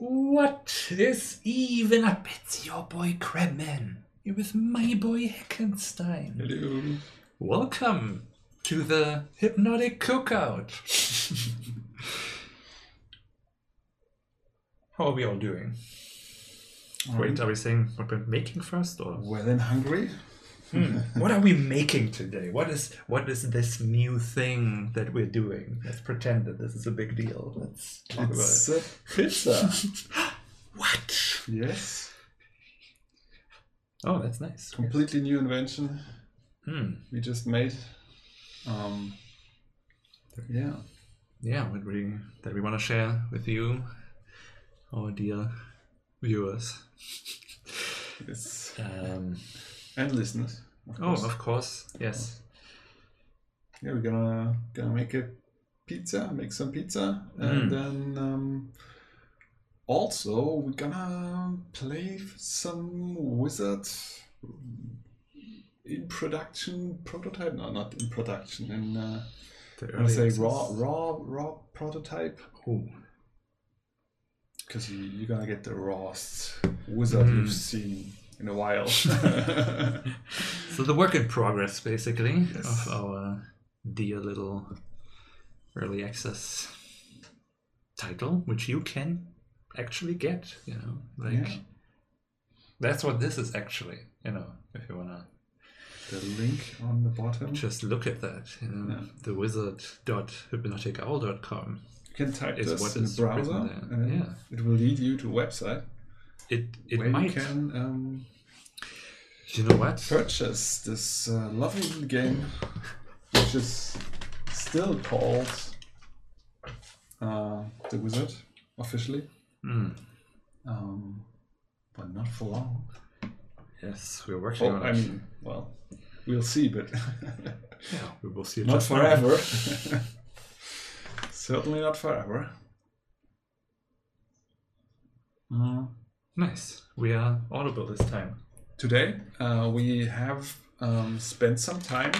What is even up? It's your boy Crabman. Here with my boy Heckenstein. Hello. Welcome to the Hypnotic Cookout. How are we all doing? Um, Wait, are we saying what we're making first, or Well and hungry. Hmm, what are we making today? What is what is this new thing that we're doing? Let's pretend that this is a big deal. Let's talk It's about a pizza. What? yes. Oh, that's nice. Completely new invention Hmm. we just made. Um, yeah. Yeah, what we that we want to share with you, our dear viewers. It's Um, and listeners. Of oh, of course, yes. Yeah, we're gonna gonna make a pizza, make some pizza, and Mm. then um, also we're gonna play some wizard in production prototype. No, not in production. In uh, The I say raw, raw, raw prototype Oh, because you, you're gonna get the rawest wizard Mm. you've seen in a while. so the work in progress, basically, Yes. of our dear little early access title, which you can actually get. You know, like Yeah. that's what this is actually. You know, if you wanna the link on the bottom. just look at that, you know, Yeah. the wizard.hypnoticowl.com. You can type is this what in is the browser, and Yeah. it will lead you to a website It it where might. you can um, You know what? purchase this uh, lovely little game, which is still called uh, The Wizard officially, Hmm. um, but not for long. Yes, we're working Oh, on I it. mean, well, we'll see, but yeah, we will see not forever. Certainly not forever. Uh, Nice. We are audible this time. Today, uh, we have um, spent some time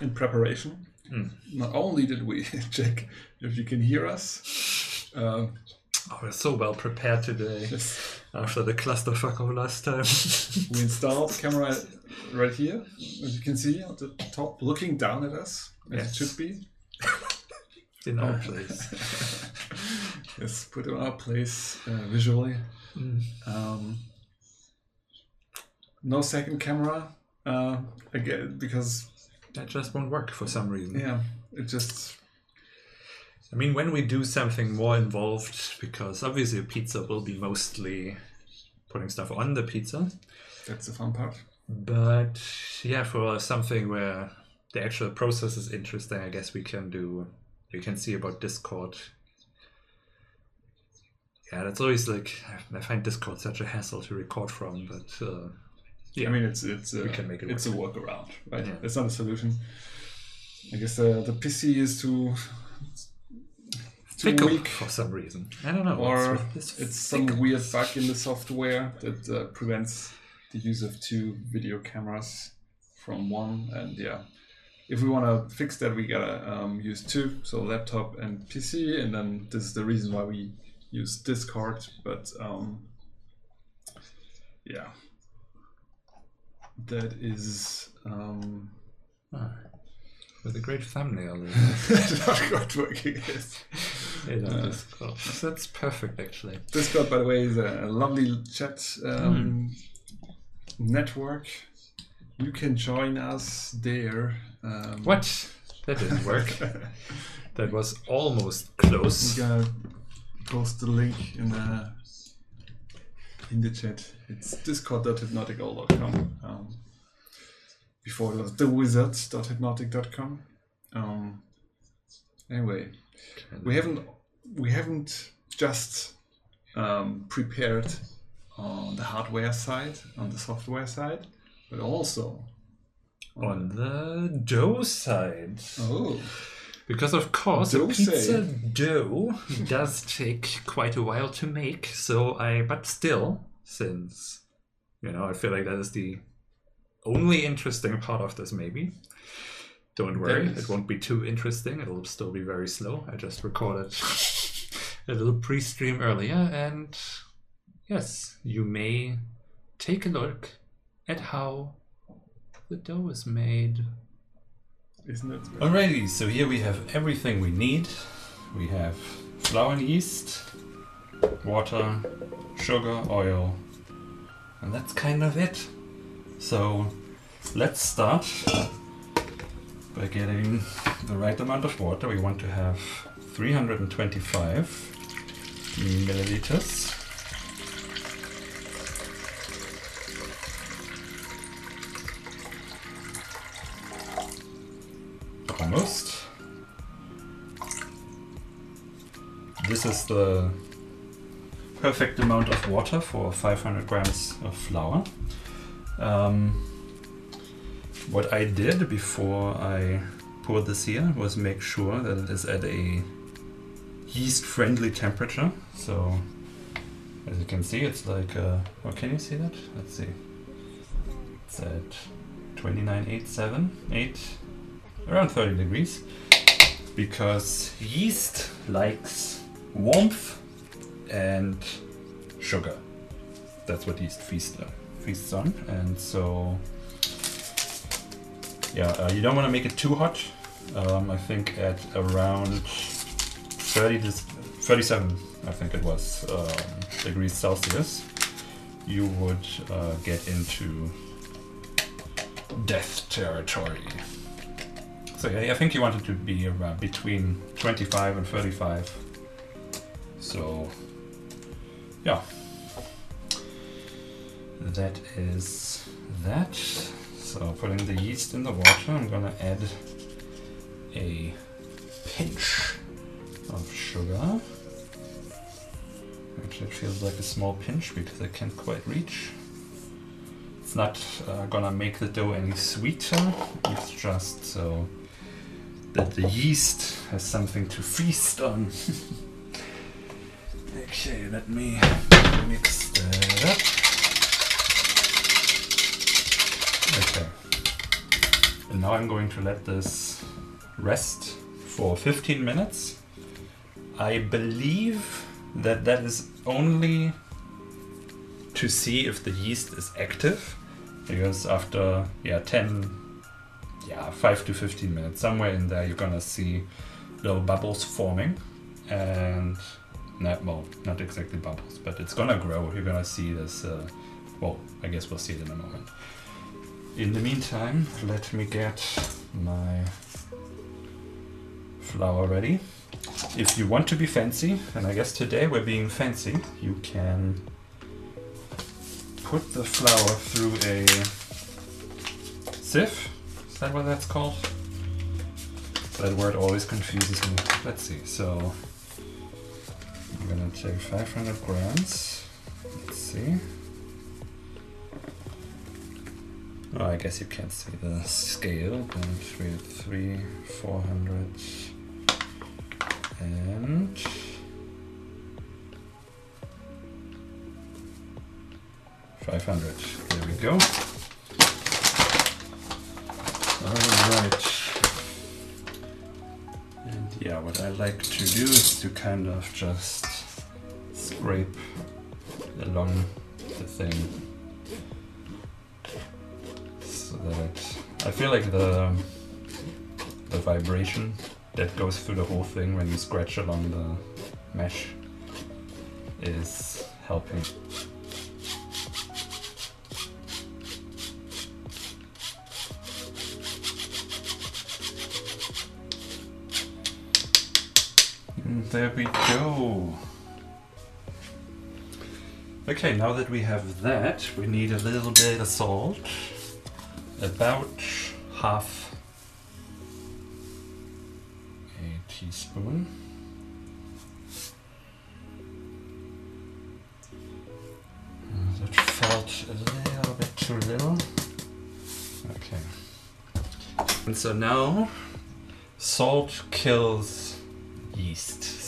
in preparation. Mm. Not only did we check if you can hear us, uh, Oh, we're so well prepared today yes, after the clusterfuck of last time. we installed the camera right here, as you can see at the top, looking down at us, as Yes. it should be. In our place. yes, put in our place uh, visually. Mm. Um, no second camera, uh, again, because, That just won't work for some reason. yeah, it just I mean, when we do something more involved, because obviously pizza will be mostly putting stuff on the pizza, that's the fun part. but yeah, for something where the actual process is interesting, I guess we can do. You can see about Discord. Yeah, that's always like I find Discord such a hassle to record from, but uh, yeah, I mean, it's it's a, We can make it it's a workaround, right? Yeah. It's not a solution. I guess the the PC is too too weak, for some reason. I don't know. or this it's some weird bug in the software that uh, prevents the use of two video cameras from one. And yeah, if we want to fix that, we gotta um, use two, so laptop and PC. And then this is the reason why we use Discord. But um, yeah, that is. Um, with a great thumbnail. not quite working. Yes. Uh. So that's perfect, actually. Discord, by the way, is a lovely chat um, network. You can join us there. Um, What? That didn't work. that was almost close. gonna post the link in the in the chat. It's discord.hypnoticowl.com. Um, before it was thewizards.hypnotic.com. Um, anyway, we haven't we haven't just um, prepared on the hardware side, on the software side, but also On the dough side. oh Because, of course, a Dough pizza side. dough does take quite a while to make. So I, but still, since, you know, I feel like that is the only interesting part of this, maybe. Don't worry, it won't be too interesting. It'll still be very slow. I just recorded a little pre-stream earlier, and yes, you may take a look at how the dough is made. Isn't it? Oh, Alrighty, so here we have everything we need. We have flour and yeast, water, sugar, oil, and that's kind of it. So let's start by getting the right amount of water. We want to have 325 milliliters. Almost. This is the perfect amount of water for 500 grams of flour. Um, what I did before I poured this here was make sure that it is at a yeast friendly temperature. So, as you can see, it's like, uh, oh, can you see that? Let's see. It's at 29.87, 8, around 30 degrees. Because yeast likes warmth and sugar. That's what yeast feast, uh, feasts on. And so, yeah, uh, you don't want to make it too hot. Um, I think at around 30 to 37, I think it was, um, degrees Celsius, you would uh, get into death territory. So yeah, I think you want it to be around between 25 and 35. So yeah, that is that. So putting the yeast in the water, I'm gonna add a pinch of sugar. Actually, it feels like a small pinch because I can't quite reach. It's not uh, gonna make the dough any sweeter. It's just so that the yeast has something to feast on. okay, let me mix that up. Okay. And now I'm going to let this rest for 15 minutes. I believe that that is only to see if the yeast is active because after yeah 10 yeah 5 to 15 minutes. Somewhere in there you're gonna see little bubbles forming. And not well not exactly bubbles but it's gonna grow. You're gonna see this uh, well i guess we'll see it in a moment. In the meantime let me get my flour ready. If you want to be fancy and i guess today we're being fancy you can put the flour through a sieve that what that's called that word always confuses me let's see so i'm gonna take 500 grams let's see Oh, I guess you can't see the scale, but have three, four hundred, and five hundred. There we go. Right. And yeah, what I like to do is to kind of just scrape along the thing so that I feel like the the vibration that goes through the whole thing when you scratch along the mesh is helping. There we go. Okay, now that we have that, we need a little bit of salt about half a teaspoon. Uh, That felt a little bit too little. Okay. And so now, salt kills.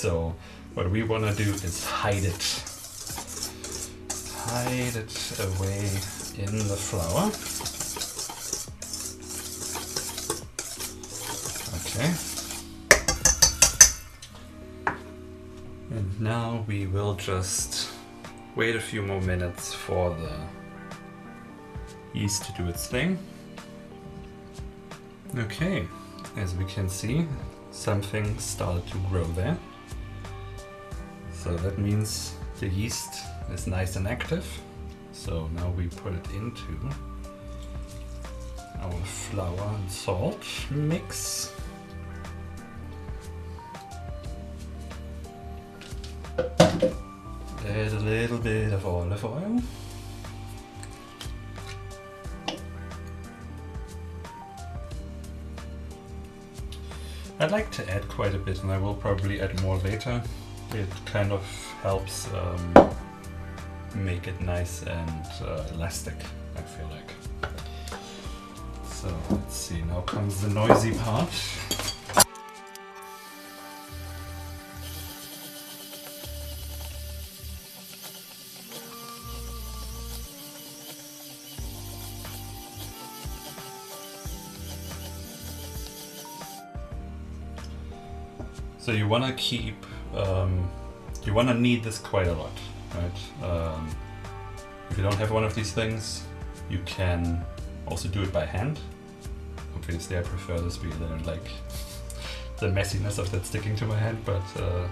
So what we want to do is hide it. Hide it away in the flour. Okay. And now we will just wait a few more minutes for the yeast to do its thing. Okay, as we can see, something started to grow there. So that means the yeast is nice and active. So now we put it into our flour and salt mix. Add a little bit of olive oil. I'd like to add quite a bit and I will probably add more later. It kind of helps um, make it nice and uh, elastic, I feel like. So let's see, now comes the noisy part. So you want to keep, um, you want to knead this quite a lot, right? Um, if you don't have one of these things, you can also do it by hand. Obviously, I prefer this because I don't like the messiness of that sticking to my hand, but uh,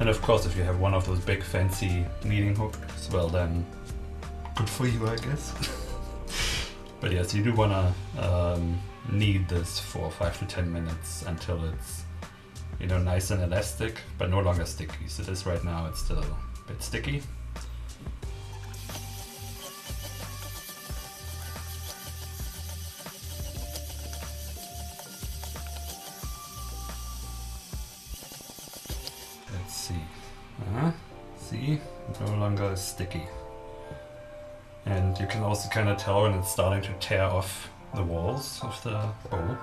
and of course, if you have one of those big fancy kneading hooks, well then, good for you, I guess. but yes, you do want to um, knead this for five to ten minutes until it's you know, nice and elastic, but no longer sticky. So this right now, it's still a bit sticky. Let's see. Uh -huh. see, no longer sticky. And you can also kind of tell when it's starting to tear off the walls of the bowl.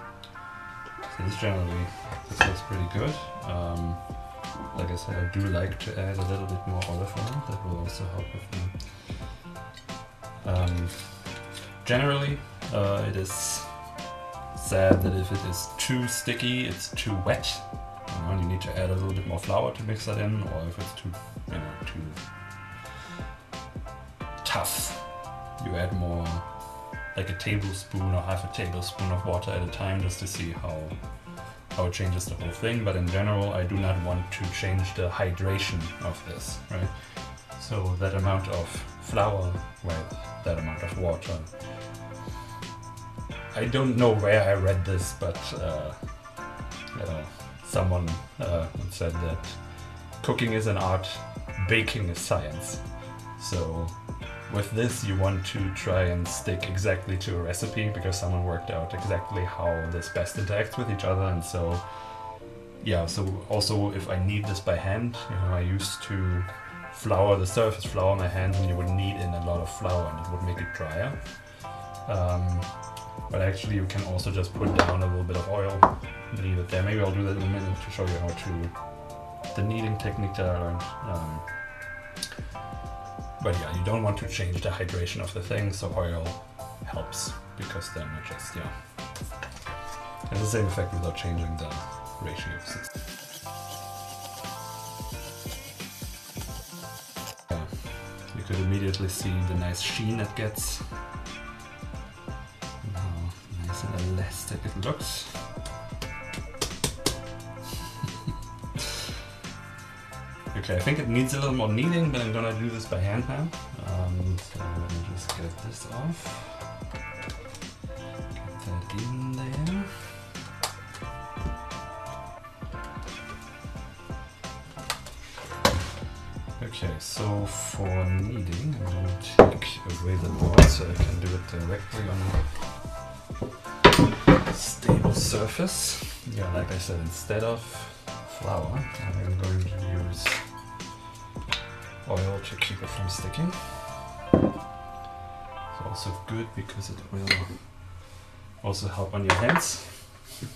Generally, this looks pretty good. Um, like I said, I do like to add a little bit more olive oil. That will also help with the... Um, generally, uh, it is sad that if it is too sticky, it's too wet. You, know, you need to add a little bit more flour to mix that in, or if it's too, you know, too tough, you add more like a tablespoon or half a tablespoon of water at a time just to see how how it changes the whole thing. But in general, I do not want to change the hydration of this, right? So that amount of flour with that amount of water. I don't know where I read this, but uh, know, someone uh, said that cooking is an art, baking is science. So with this you want to try and stick exactly to a recipe because someone worked out exactly how this best interacts with each other. And so yeah so also if I knead this by hand you know I used to flour the surface flour my hands, and you would knead in a lot of flour and it would make it drier. Um, but actually you can also just put down a little bit of oil leave it there. Maybe I'll do that in a minute to show you how to the kneading technique that I learned. Um, but yeah, you don't want to change the hydration of the thing, so oil helps because then it just, yeah. It Has the same effect without changing the ratios. Yeah, you could immediately see the nice sheen it gets. How nice and elastic it looks. Okay, I think it needs a little more kneading, but I'm gonna do this by hand now. Um, so let me just get this off. Get that in there. Okay, so for kneading, I'm gonna take away the board so I can do it directly on a stable surface. Yeah, like I said, instead of flour, I'm going to use oil to keep it from sticking. It's also good because it will also help on your hands.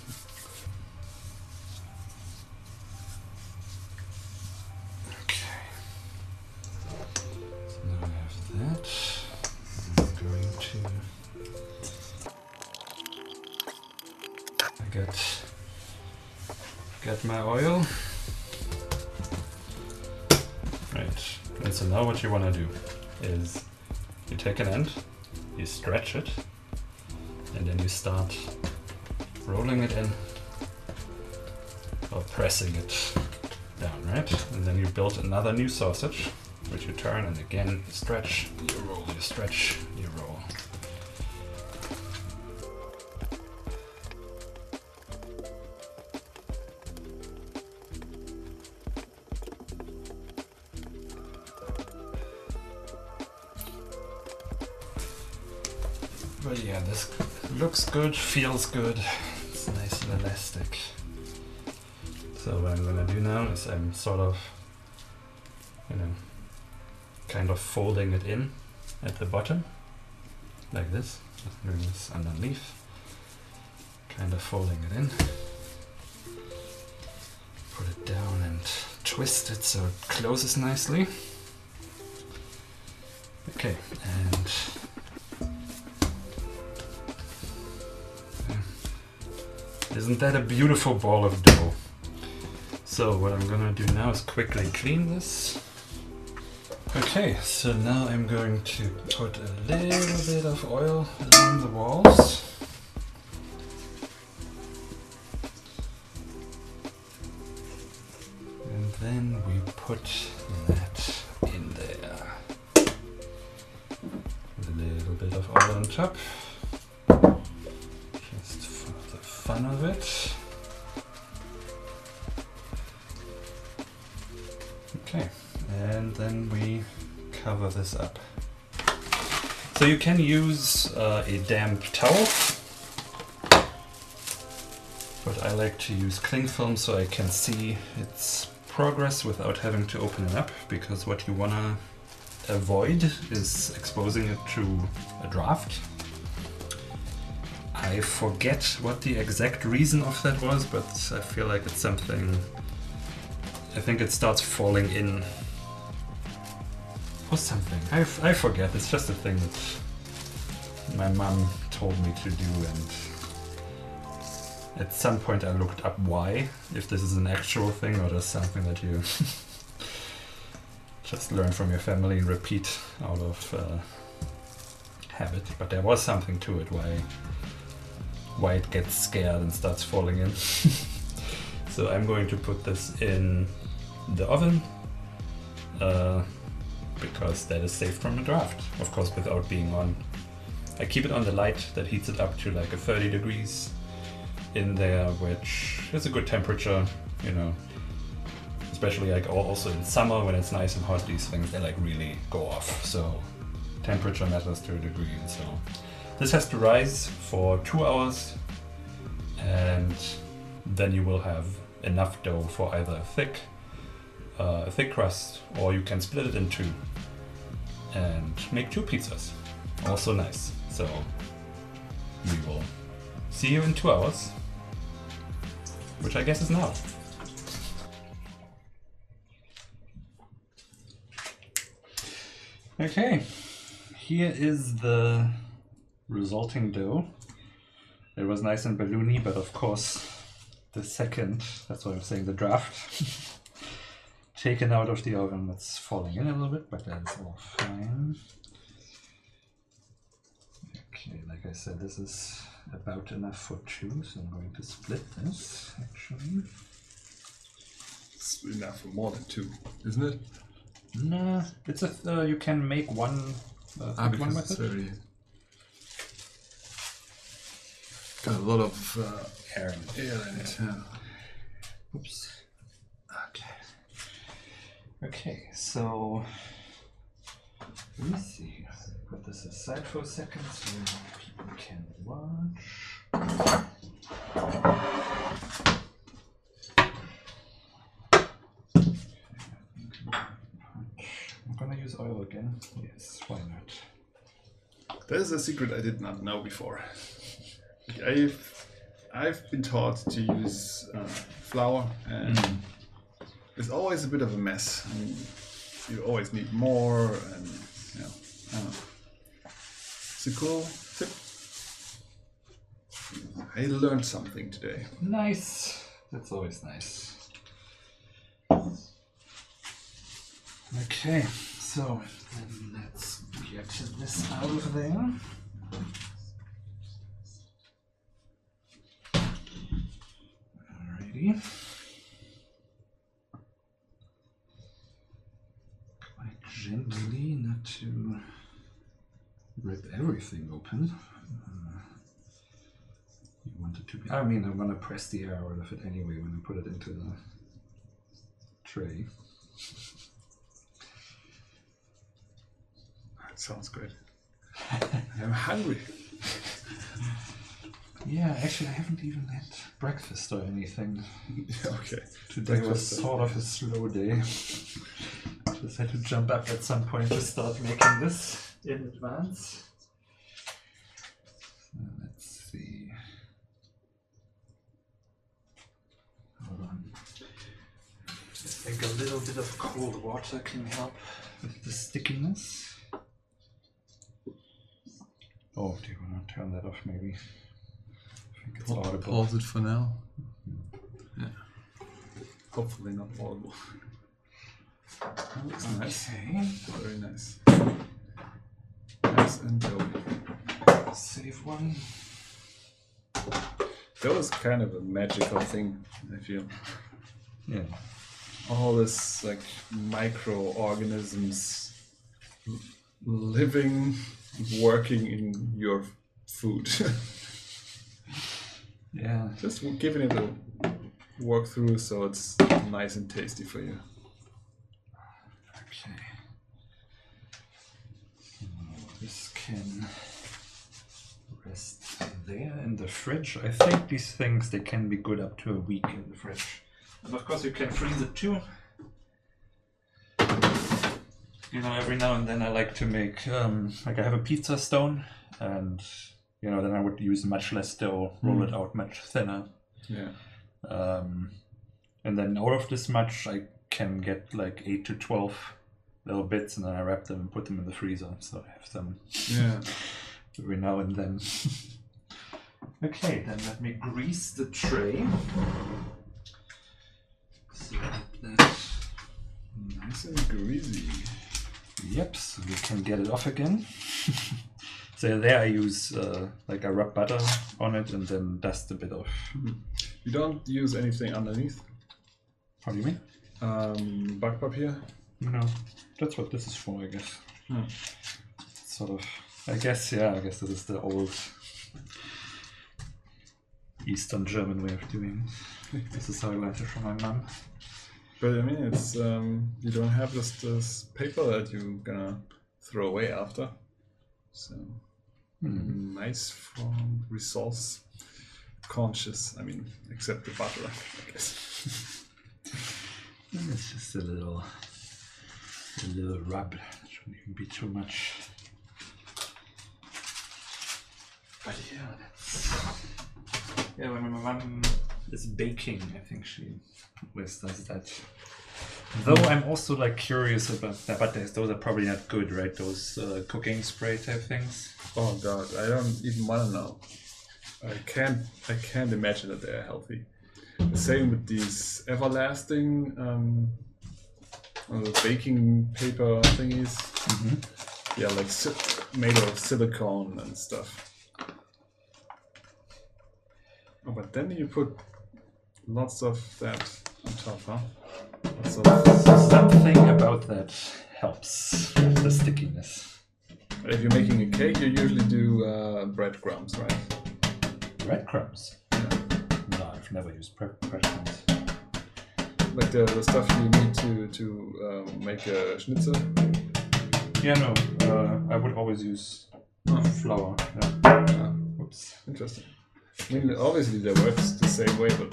Okay. Get my oil. Right, and so now what you want to do is you take an end, you stretch it, and then you start rolling it in or pressing it down, right? And then you build another new sausage, which you turn and again stretch, you roll, you stretch, But yeah, this looks good, feels good. It's nice and elastic. So what I'm gonna do now is I'm sort of, you know, kind of folding it in at the bottom, like this. Doing this underneath, kind of folding it in. Put it down and twist it so it closes nicely. Okay, and Isn't that a beautiful ball of dough? So what I'm gonna do now is quickly clean this. Okay, so now I'm going to put a little bit of oil along the walls. And then we put So you can use uh, a damp towel, but I like to use cling film so I can see its progress without having to open it up because what you want to avoid is exposing it to a draft. I forget what the exact reason of that was, but I feel like it's something. I think it starts falling in. Something. I, I forget. It's just a thing that my mom told me to do, and at some point I looked up why, if this is an actual thing or just something that you just learn from your family and repeat out of uh, habit. But there was something to it why why it gets scared and starts falling in. so I'm going to put this in the oven uh, because that is safe from the draft. Of course, without being on. I keep it on the light that heats it up to like a 30 degrees in there, which is a good temperature, you know. Especially like also in summer when it's nice and hot, these things they like really go off. So temperature matters to a degree, and so this has to rise for two hours, and then you will have enough dough for either thick, uh, a thick crust, or you can split it in two and make two pizzas. Also nice. So we will see you in two hours, which I guess is now. Okay, here is the resulting dough. It was nice and balloony, but of course, the second, that's why I'm saying the draft, taken out of the oven, it's falling in a little bit, but that's all fine. Okay, like I said, this is about enough for two, so I'm going to split this actually. It's enough for more than two, isn't it? No, it's a uh, you can make one uh, Ah, one because it's very got a lot of uh, Air in it. air in it. Yeah. Oops. Okay. Okay, so let me see. Put this aside for a second so people can watch. I'm gonna use oil again. Yes, why not? There's a secret I did not know before. I've I've been taught to use uh, flour, and it's always a bit of a mess. I mean, you always need more, and you know, I don't know. It's a cool tip. I learned something today. Nice. That's always nice. Okay, so then let's get this out of there. Alrighty. Quite gently, not to rip everything open. Uh, you want it to be. I mean, I'm gonna press the air out of it anyway when I put it into the tray. Sounds great. I'm hungry. Yeah, actually, I haven't even had breakfast or anything. okay. Today was sort of a slow day. Just had to jump up at some point to start making this in advance. So let's see. Hold on. I think a little bit of cold water can help with the stickiness. Oh, do you want to turn that off maybe? I think it's audible. Pause it for now. Mm-hmm. Yeah. Hopefully not audible. That. Okay. Very nice. Nice and doughy. Save one. That was kind of a magical thing, I feel. Yeah. All this like microorganisms l- living, working in your food. Yeah. Just giving it a work through so it's nice and tasty for you. Okay. This can rest there in the fridge. I think these things they can be good up to a week in the fridge. And of course you can freeze it too. You know, every now and then I like to make um, like I have a pizza stone and you know, then I would use much less dough, roll it out much thinner. Yeah. Um, and then out of this much, I can get like 8 to 12 little bits, and then I wrap them and put them in the freezer. So I have them Yeah. every now and then. okay, then let me grease the tray. So that. Nice and greasy. Yep, so we can get it off again. so there I use uh, like I rub butter on it and then dust a bit of. You don't use anything underneath. How do you mean? Um, back backpapier. No, that's what this is for, I guess. Hmm. Sort of. I guess, yeah, I guess this is the old Eastern German way of doing it. This is how I learned it from my mum. But I mean, it's um, you don't have just this paper that you're gonna throw away after. So Hmm. nice from resource conscious. I mean, except the butter, I guess. It's just a little, a little rub. Shouldn't even be too much. But yeah, that's. Yeah, when my mum is baking, I think she always does that. Though I'm also like curious about that, but those are probably not good, right? Those uh, cooking spray type things. Oh god, I don't even want to know. I can't. I can't imagine that they're healthy. The same with these everlasting um, uh, baking paper thingies. Yeah, like si- made of silicone and stuff. Oh, but then you put lots of that on top, huh? Of, Something about that helps with the stickiness. if you're making a cake, you usually do uh, breadcrumbs, right? Breadcrumbs. No, I've never used bre- breadcrumbs. Like the, the stuff you need to to um, make a schnitzel. Yeah, no. Uh, I would always use Oh. flour. Yeah. Ah, Whoops. interesting. I mean, obviously that works the same way, but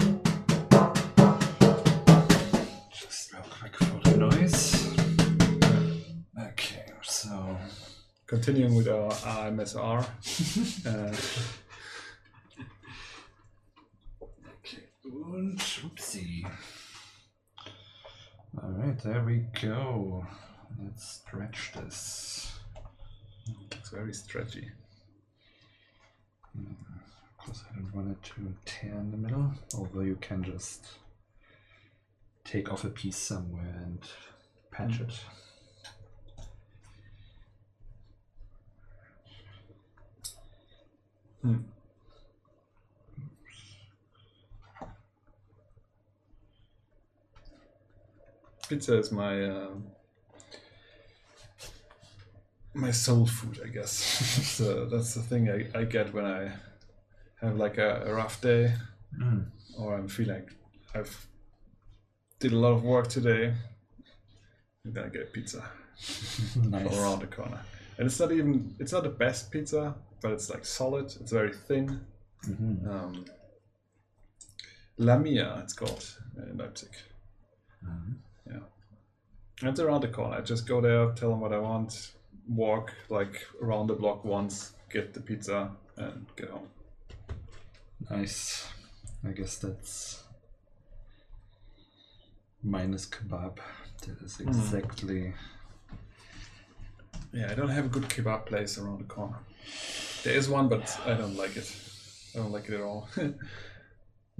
Just real quick for the noise. Okay, so continuing with our ASMR. uh, okay, and oopsie. All right, there we go. Let's stretch this. It's very stretchy. Of course, I don't want it to tear in the middle, although you can just take off a piece somewhere and patch mm. it. Mm. Pizza is my um, my soul food, I guess. so that's the thing I, I get when I have like a, a rough day Mm. or I'm feeling like I've did a lot of work today. I'm gonna get pizza nice. around the corner. And it's not even it's not the best pizza, but it's like solid. It's very thin. Mhm. Um, Lamia, it's called in Leipzig. Mhm. And It's around the corner. I just go there, tell them what I want, walk like around the block once, get the pizza, and get home. Nice. I guess that's minus kebab. That is hmm. exactly. Yeah, I don't have a good kebab place around the corner. There is one, but I don't like it. I don't like it at all.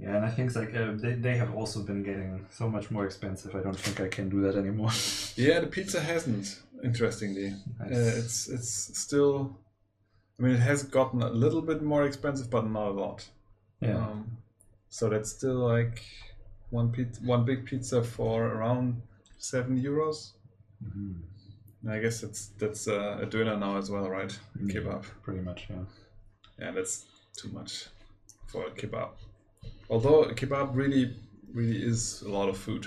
Yeah, and I think like uh, they they have also been getting so much more expensive. I don't think I can do that anymore. yeah, the pizza hasn't. Interestingly, Nice. uh, it's it's still. I mean, it has gotten a little bit more expensive, but not a lot. yeah. Um, so that's still like one pizza, one big pizza for around seven euros. Mhm. I guess that's that's uh, a dinner now as well, right? Mm. Kebab. Pretty much, yeah. Yeah, that's too much for a kebab. Although kebab really, really is a lot of food,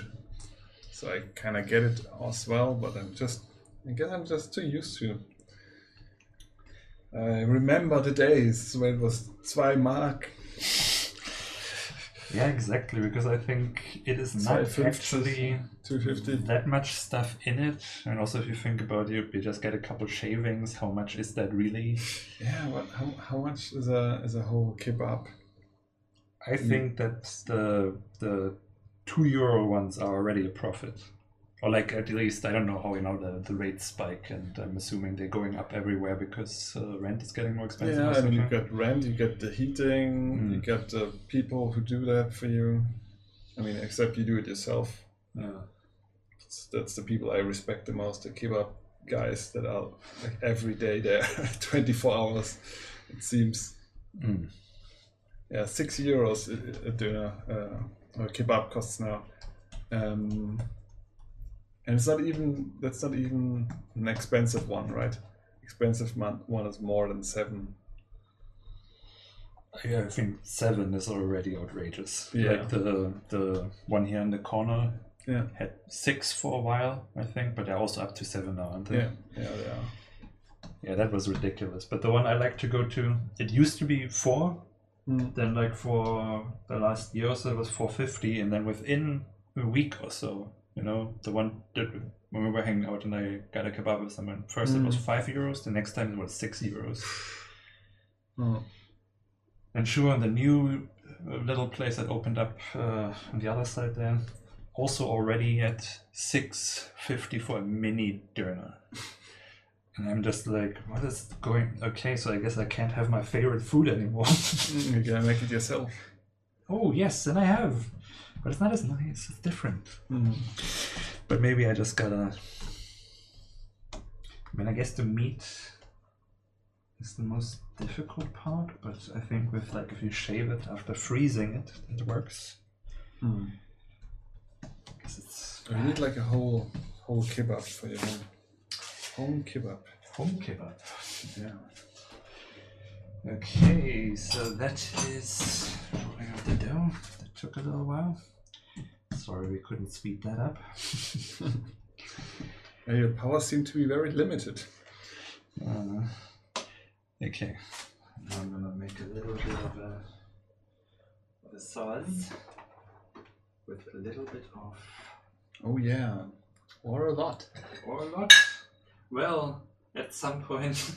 so I kind of get it as well. But I'm just, I guess I'm just too used to. I remember the days when it was zwei Mark. Yeah, exactly. Because I think it is not actually 250. that much stuff in it. And also, if you think about it, you just get a couple shavings. How much is that really? Yeah, what? How, how much is a is a whole kebab? I think that the the two euro ones are already a profit. Or like at least I don't know how you know the, the rates spike and I'm assuming they're going up everywhere because uh, rent is getting more expensive. Yeah, mean you get rent, you get the heating, you Mm. get the people who do that for you. I mean, except you do it yourself. yeah. That's, the people I respect the most. The kebab guys that are like every day there, twenty four hours. It seems. Mm. Yeah, six euros a- a dinner uh, or kebab costs now. Um, and it's not even that's not even an expensive one, right? Expensive one is more than seven. Yeah, I think seven is already outrageous. Yeah. Like the the one here in the corner Yeah, had six for a while, I think, but they're also up to seven now, aren't they? yeah, yeah, they are. Yeah, that was ridiculous. But the one I like to go to, it used to be four. Mm. Then like for the last year or so, it was four fifty, and then within a week or so, you know, the one that when we were hanging out and I got a kebab with someone, first it was Mm. five euros, the next time it was six euros. Oh. And sure, on the new uh, little place that opened up uh, on the other side there, also already at six fifty for a mini dinner. And I'm just like, what is going? Okay, so I guess I can't have my favorite food anymore. You can make it yourself. oh yes, and I have, but it's not as nice. It's different. Mm. But maybe I just gotta. I mean, I guess the meat is the most difficult part, but I think with like if you shave it after freezing it, it works. Mm. 'Cause it's You need like a whole whole kebab for your home. Home kebab. home kebab. Yeah. Okay, so that is rolling out the dough. That took a little while. Sorry we couldn't speed that up. Yeah, your powers seem to be very limited. Uh, okay, now I'm gonna make a little bit of a, of a sauce with a little bit of Oh yeah. Or a lot. or a lot. Well, at some point,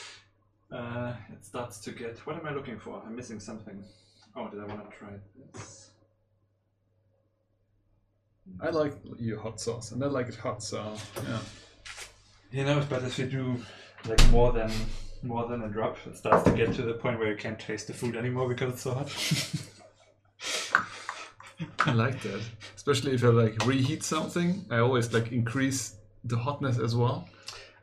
uh, it starts to get. What am I looking for? I'm missing something. Oh, did I want to try this? I like your hot sauce, and I like it hot, so yeah. You know, but if you do like more than more than a drop, it starts to get to the point where you can't taste the food anymore because it's so hot. I like that. Especially if I like reheat something, I always like increase the hotness as well.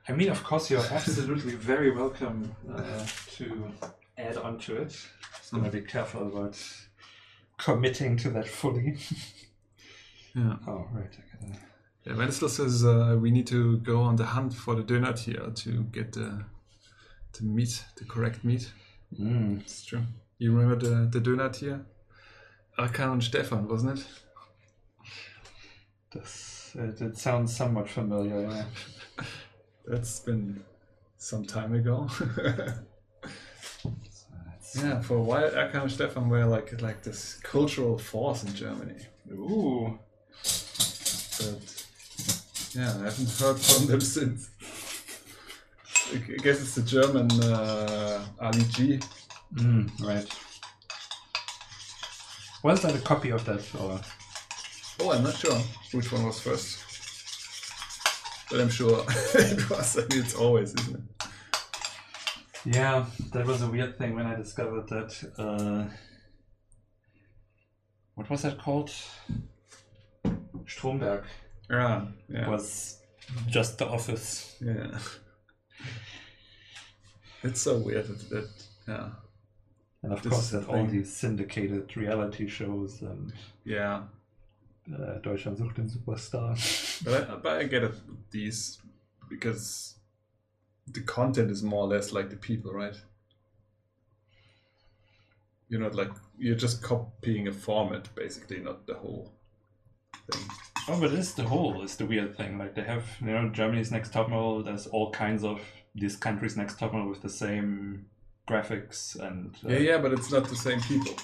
I mean, of course, you're absolutely very welcome uh, to add on to it. Just gonna be careful about committing to that fully. Yeah. Oh, right. I gotta... Yeah, Wenzel says uh, we need to go on the hunt for the donut here to get the the meat, the correct meat. Mm. It's true. You remember the, the donut here? Erkan and Stefan, wasn't it? This, it, it sounds somewhat familiar. Yeah. That's been some time ago. Yeah, for a while Erkan and Stefan were like like this cultural force in Germany. Ooh. But yeah, I haven't heard from them since. I I guess it's the German uh, Ali G. Mm, right. Was that a copy of that? Or Oh, I'm not sure which one was first. But I'm sure it was. I mean, it's always, isn't it? yeah, that was a weird thing when I discovered that. Uh, what was that called? Stromberg Ah, yeah. was just the office. Yeah. It's so weird that, that yeah. And of This course, that all these syndicated reality shows and Yeah. Uh, Deutschland sucht den Superstar. But I, but I get it, these, because the content is more or less like the people, right? You're not like, you're just copying a format, basically, not the whole thing. Oh, but it's the whole is the weird thing. Like they have, you know, Germany's Next Top Model. There's all kinds of these countries' Next Top Model with the same graphics and. Uh, Yeah, yeah, but it's not the same people.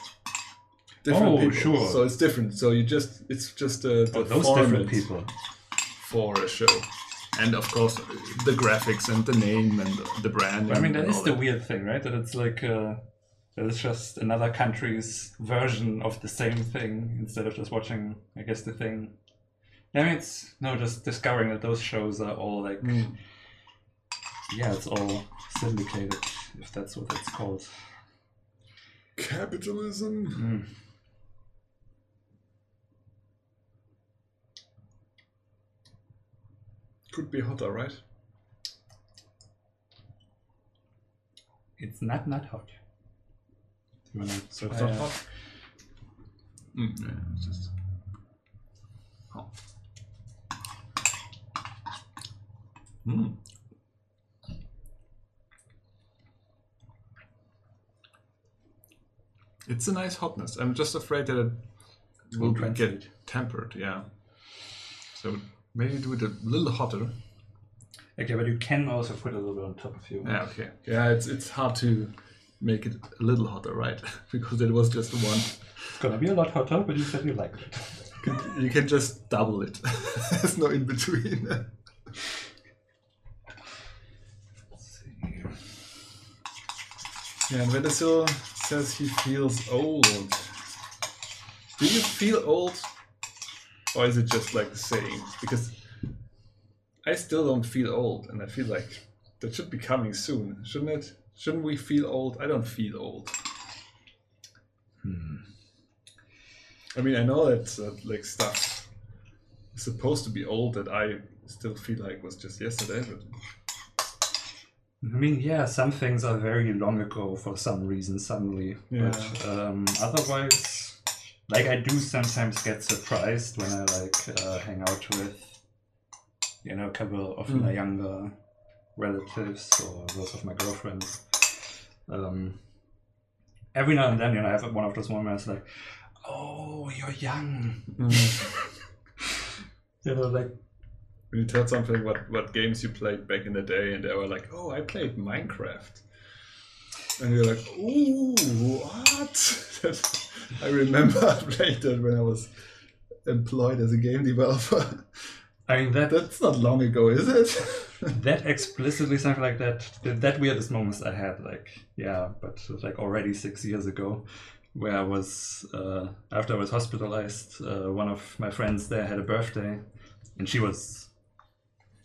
Different Oh, people. sure. So it's different. So you just, it's just uh, the oh, those different people. for a show. And of course, the graphics and the name and the brand. I mean, that is all the weird thing, right? That it's like uh, that it's just another country's version of the same thing instead of just watching, I guess, the thing. I mean, it's no, just discovering that those shows are all like, Mm. yeah, it's all syndicated, if that's what it's called. Capitalism. Mm. Could be hotter, right? It's not not hot. You wanna So it's not a- hot. Mm, yeah, it's just. Oh. Mm. It's a nice hotness. I'm just afraid that it Will get tempered. Yeah. So maybe do it a little hotter. Okay, but you can also put a little bit on top if you want. Yeah. Okay. Yeah. It's it's hard to make it a little hotter, right? because it was just one. It's gonna be a lot hotter, but you said you like it. can- you can just double it. There's no in between. Yeah, and Wenzel says he feels old. Do you feel old? Or is it just like the same? Because I still don't feel old, and I feel like that should be coming soon, shouldn't it? Shouldn't we feel old? I don't feel old. Hmm. I mean, I know that uh, like stuff is supposed to be old that I still feel like was just yesterday, but I mean, yeah, some things are very long ago for some reason suddenly, but um, otherwise, like I do sometimes get surprised when I like uh, hang out with, you know, a couple of Mm. my younger relatives or those of my girlfriends. Um, every now and then, you know, I have one of those moments like, "Oh, you're young," you know, like when you tell something what what games you played back in the day, and they were like, "Oh, I played Minecraft," and you're like, "Ooh, what?" I remember I played that when I was employed as a game developer. I mean that That's not long ago, is it? that explicitly something like that that weirdest moments i had like yeah but like already six years ago where i was uh, after i was hospitalized uh, one of my friends there had a birthday and she was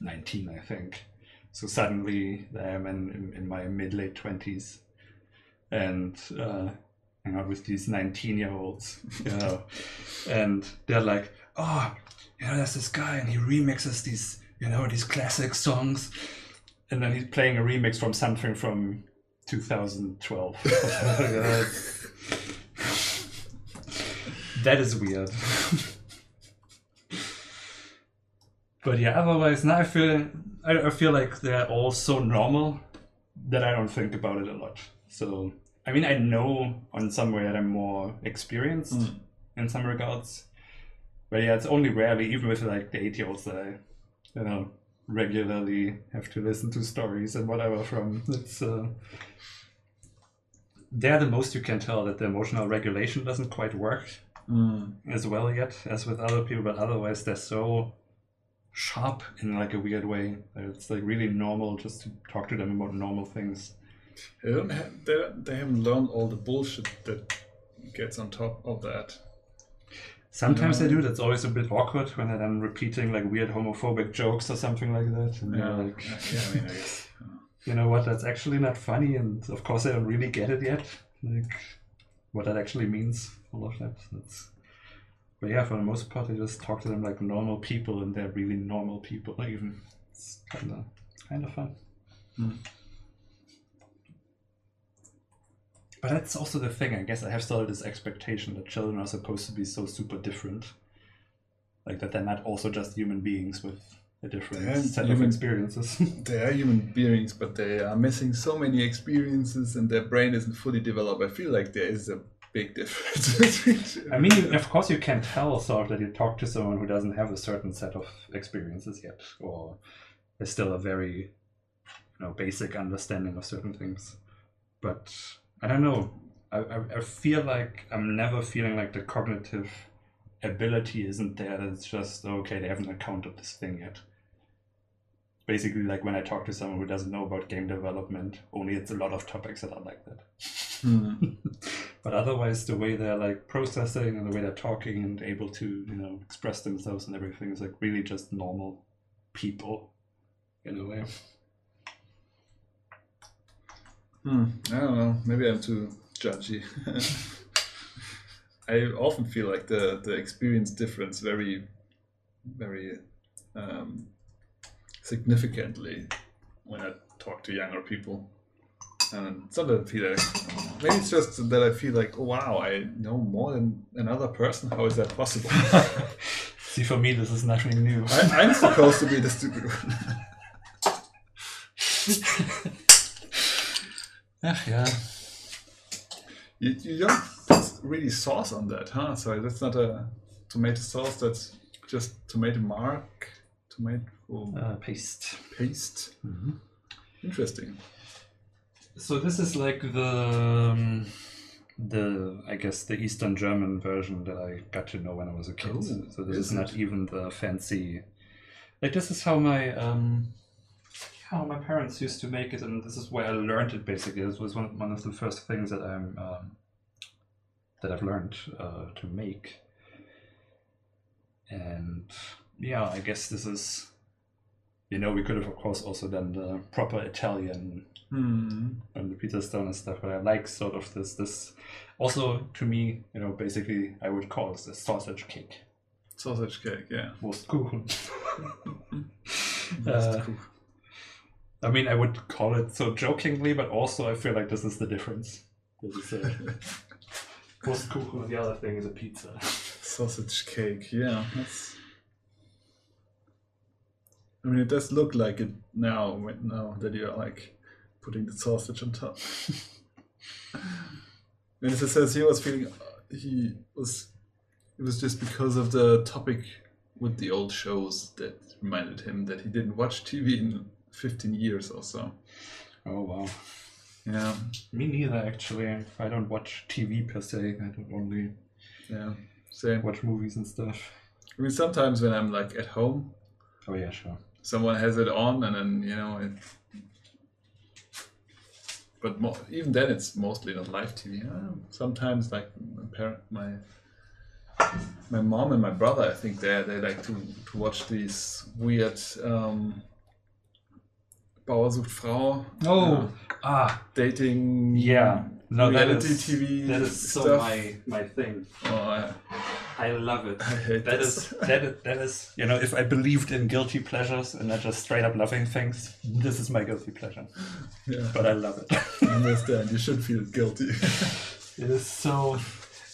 19 i think so suddenly i'm in, in, in my mid late 20s and uh, hang out with these 19 year olds you know and they're like oh you know there's this guy and he remixes these you know these classic songs and then he's playing a remix from something from 2012. that is weird. but yeah, otherwise, now I feel I, I feel like they're all so normal that I don't think about it a lot. So I mean, I know on some way that I'm more experienced Mm. in some regards. But yeah, it's only rarely, even with like the eight year olds that I, you know, regularly have to listen to stories and whatever from. It's uh, they're the most you can tell that the emotional regulation doesn't quite work Mm. as well yet as with other people, but otherwise they're so sharp in like a weird way it's like really normal just to talk to them about normal things. They don't have, they, they haven't learned all the bullshit that gets on top of that. Sometimes Yeah. they do. That's always a bit awkward when they're then repeating like weird homophobic jokes or something like that. And Yeah, like, yeah, I mean, I guess. you know what? That's actually not funny, and of course I don't really get it yet. Like what that actually means. All of that. That's. But yeah, for the most part, I just talk to them like normal people, and they're really normal people. Like even it's kind of kind of fun. Hmm. But that's also the thing. I guess I have started this expectation that children are supposed to be so super different, like that they're not also just human beings with a different They're set of experiences. They are human beings, but they are missing so many experiences and their brain isn't fully developed. I feel like there is a big difference. I mean, of course, you can tell sort of that you talk to someone who doesn't have a certain set of experiences yet, or is still a very, you know, basic understanding of certain things. But I don't know. I, I, I feel like I'm never feeling like the cognitive ability isn't there. It's just okay. They haven't encountered this thing yet. Basically, like when I talk to someone who doesn't know about game development, only it's a lot of topics that are like that. Hmm. but otherwise the way they're like processing and the way they're talking and able to you know express themselves and everything is like really just normal people in a way Hmm, I don't know. Maybe I'm too judgy. I often feel like the the experience difference very, very um, significantly when I talk to younger people. And sometimes I feel like maybe it's just that I feel like, oh, wow, I know more than another person. How is that possible? see for me this is nothing new I, I'm supposed to be the stupid one. yeah You, you don't put really sauce on that, huh? So that's not a tomato sauce. That's just tomato mark, tomato uh, paste paste. Interesting. so this is like the um, the i guess the eastern german version that i got to know when i was a kid Oh, so this is is not even the fancy like this is how my um how my parents used to make it and this is where i learned it basically this was one, one of the first things that i'm um, that i've learned uh, to make and yeah i guess this is you know we could have of course also done the proper italian Hmm. and the pizza stone and stuff, but I like sort of this this also to me, you know, basically I would call this a sausage cake. Sausage cake, yeah. Wurstkuchen. Uh, cool. I mean I would call it so jokingly, but also I feel like this is the difference. This is a Wurstkuchen the other thing is a pizza. Sausage cake, yeah. That's. I mean, it does look like it now. Now that you're like putting the sausage on top. and as it says, he was feeling uh, he was. It was just because of the topic with the old shows that reminded him that he didn't watch TV in 15 years or so. Oh wow. Yeah, Me neither actually. I don't watch TV per se. I don't only yeah. Same. watch movies and stuff. I mean, sometimes when I'm like at home, Oh yeah, sure. someone has it on and then you know it but mo- even then it's mostly not live tv Uh, sometimes like my parent my my mom and my brother i think they they like to to watch these weird um Bauer sucht Frau Oh uh, ah dating yeah. No, that reality is TV that is so stuff. my my thing. Oh, yeah. I love it. I hate That this. is that is that is you know if I believed in guilty pleasures and not just straight up loving things, this is my guilty pleasure. Yeah, But I love it. I understand. You should feel guilty. it is so.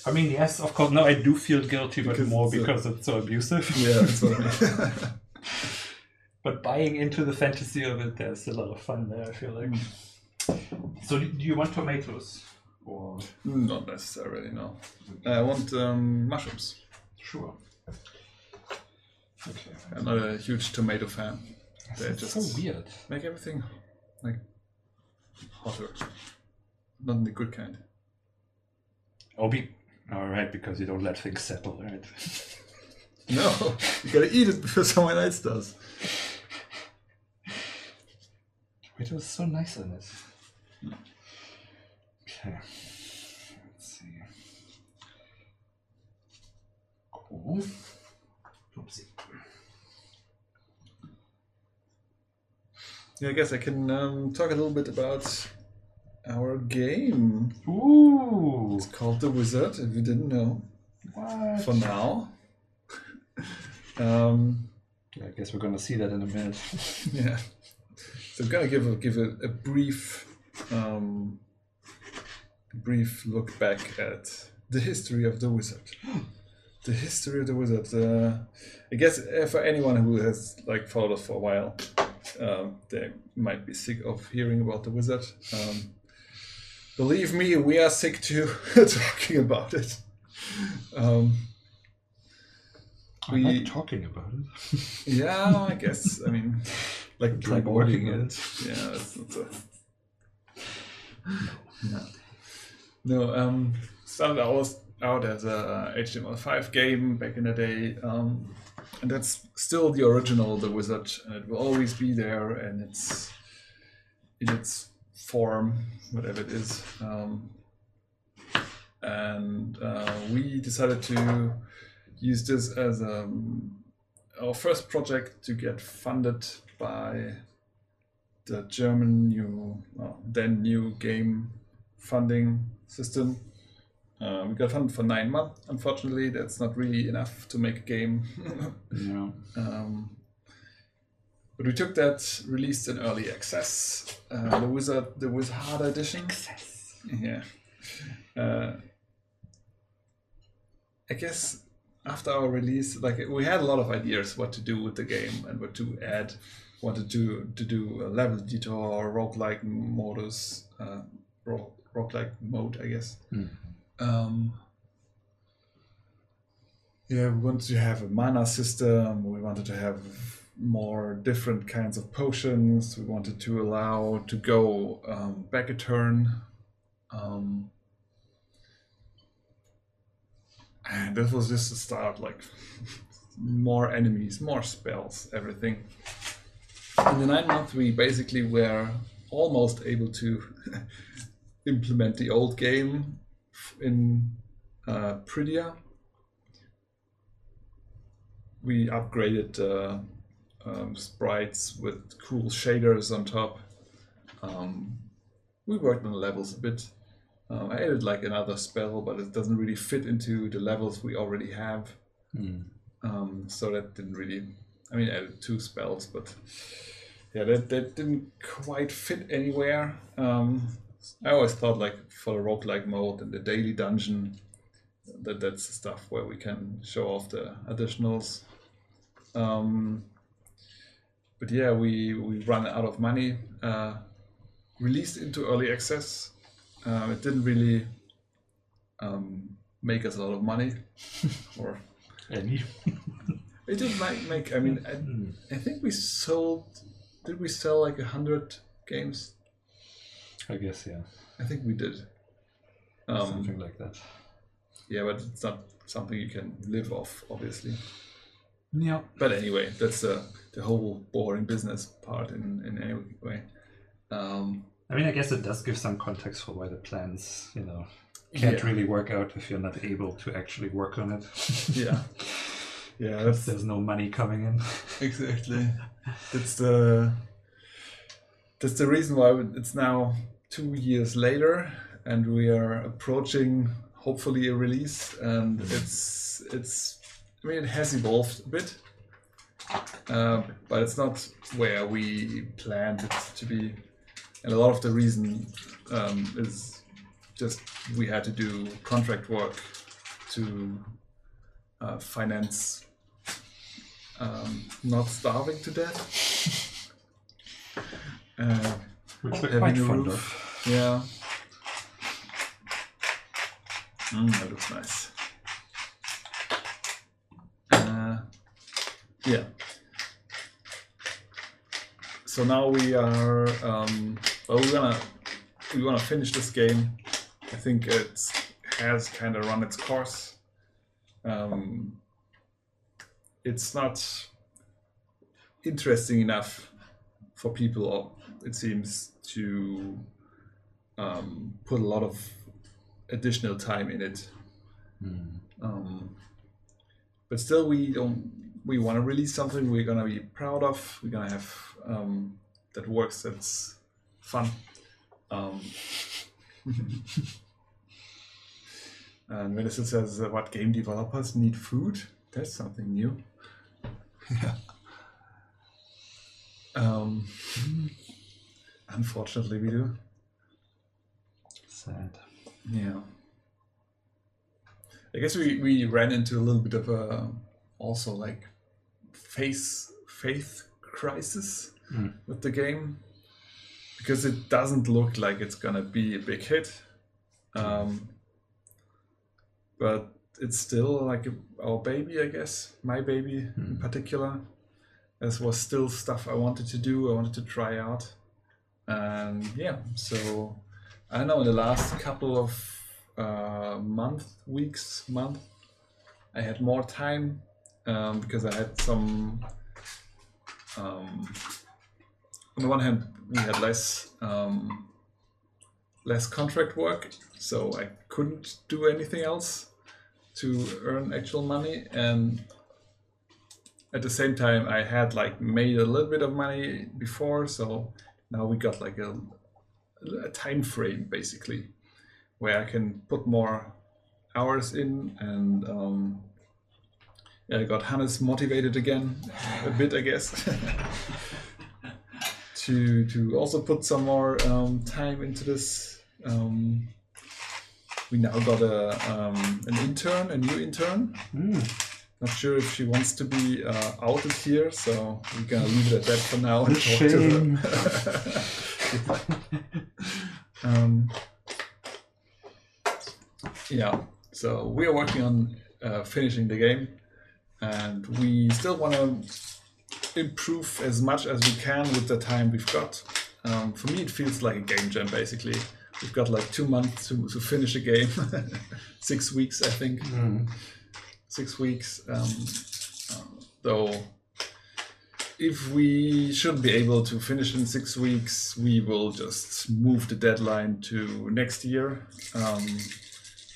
I mean, yes, of course. No, I do feel guilty, but Because more it's a- because it's so abusive. yeah, that's what I mean. But buying into the fantasy of it, there's a lot of fun there. I feel like. Mm. So, do you want tomatoes? Or mm, Not necessarily, no. Uh, I want um, mushrooms. sure. Okay. I'm not a huge tomato fan. It's just so weird. make everything like hotter. Not in the good kind. Oh, be all right because you don't let things settle, right? No, you gotta eat it before someone else does. It was so nice in it. Okay. Let's see. Cool. Oopsie. Yeah, I guess I can um, talk a little bit about our game. Ooh. It's called The Wizard, if you didn't know. What? For now. Um, I guess we're gonna see that in a minute. yeah. So I'm gonna give a, give a, a brief um, brief look back at the history of the wizard. the history of the wizard. Uh, I guess uh, for anyone who has like followed us for a while, um, they might be sick of hearing about the wizard. Um, believe me, we are sick too talking about it. Um, I We- like talking about it. yeah, I guess. I mean, like It's like working it. Yeah, that's not so. No. No. Um, started out out as a HTML5 game back in the day, um, and that's still the original, the wizard, and it will always be there, and it's in its form, whatever it is. Um, and uh, we decided to use this as um, our first project to get funded by the German new, well, then new game funding system. Uh, we got funded for nine months. Unfortunately, that's not really enough to make a game. Yeah. um, but we took that, released in early access, uh, the Wizard, the Wizard edition. Access. Yeah. Uh, I guess after our release, like we had a lot of ideas what to do with the game and what to add. Wanted to to do a level editor or roguelike modus, uh, ro- roguelike mode, I guess. Hmm. Um, yeah, we wanted to have a mana system. We wanted to have more different kinds of potions. We wanted to allow to go um, back a turn. Um, and this was just a start, like more enemies, more spells, everything. In the nine months, we basically were almost able to implement the old game in uh, Prydia. We upgraded uh, um, sprites with cool shaders on top. Um, we worked on the levels a bit. Um, I added like another spell, but it doesn't really fit into the levels we already have. Hmm. Um, so that didn't really. I mean, I added two spells, but yeah, that, that didn't quite fit anywhere. Um, I always thought like for the roguelike mode and the daily dungeon, that that's the stuff where we can show off the additionals. Um, but yeah, we we run out of money. Uh, released into early access. Uh, it didn't really um, make us a lot of money, or Any? it did make, make. I mean, I, I think we sold. Did we sell like a hundred games? I guess yeah. I think we did. Um, Something like that. yeah, but it's not something you can live off, obviously. Yeah. But anyway, that's the the whole boring business part in in any way. Um, I mean, I guess it does give some context for why the plans, you know, can't Yeah. really work out if you're not able to actually work on it. yeah, yeah, that's There's no money coming in. exactly. That's the that's the reason why it's now two years later, and we are approaching hopefully a release, and it's it's. I mean, it has evolved a bit, uh, but it's not where we planned it to be, and a lot of the reason um, is just we had to do contract work to uh, finance um, not starving to death. Uh, Which quite fond roof. of. Yeah. Mm, that looks nice. Uh, yeah. So now we are. Um, well, we wanna we wanna finish this game. I think it has kind of run its course. Um, it's not interesting enough for people, it seems, to um, put a lot of additional time in it. Um, but still, we don't. We want to release something we're gonna be proud of. We're gonna have um, that works. That's fun. Um, and Wenzel says, uh, "What game developers need food? That's something new." Yeah. Um, unfortunately, we do. Sad. Yeah. I guess we, we ran into a little bit of a also like face faith crisis Mm. with the game because it doesn't look like it's gonna be a big hit. Um, but it's still like a, our baby, I guess, my baby in particular. This was still stuff I wanted to do, I wanted to try out. And yeah, so I don't know, in the last couple of uh, month, weeks, month, I had more time um, because I had some. Um, on the one hand, we had less um, less contract work, so I couldn't do anything else to earn actual money, and at the same time, I had like made a little bit of money before, so now we got like a, a time frame basically where I can put more hours in and um, yeah, I got Hannes motivated again a bit, I guess, to to also put some more um, time into this. Um, we now got a um, an intern, a new intern. Mm. Not sure if she wants to be uh, outed here, so we're gonna leave it at that for now. and Shame. um, yeah, so we are working on uh, finishing the game, and we still want to improve as much as we can with the time we've got. Um, for me, it feels like a game jam. Basically, we've got like two months to, to finish a game, six weeks, I think Mm. six weeks. Um, though, if we should be able to finish in six weeks, we will just move the deadline to next year. Um,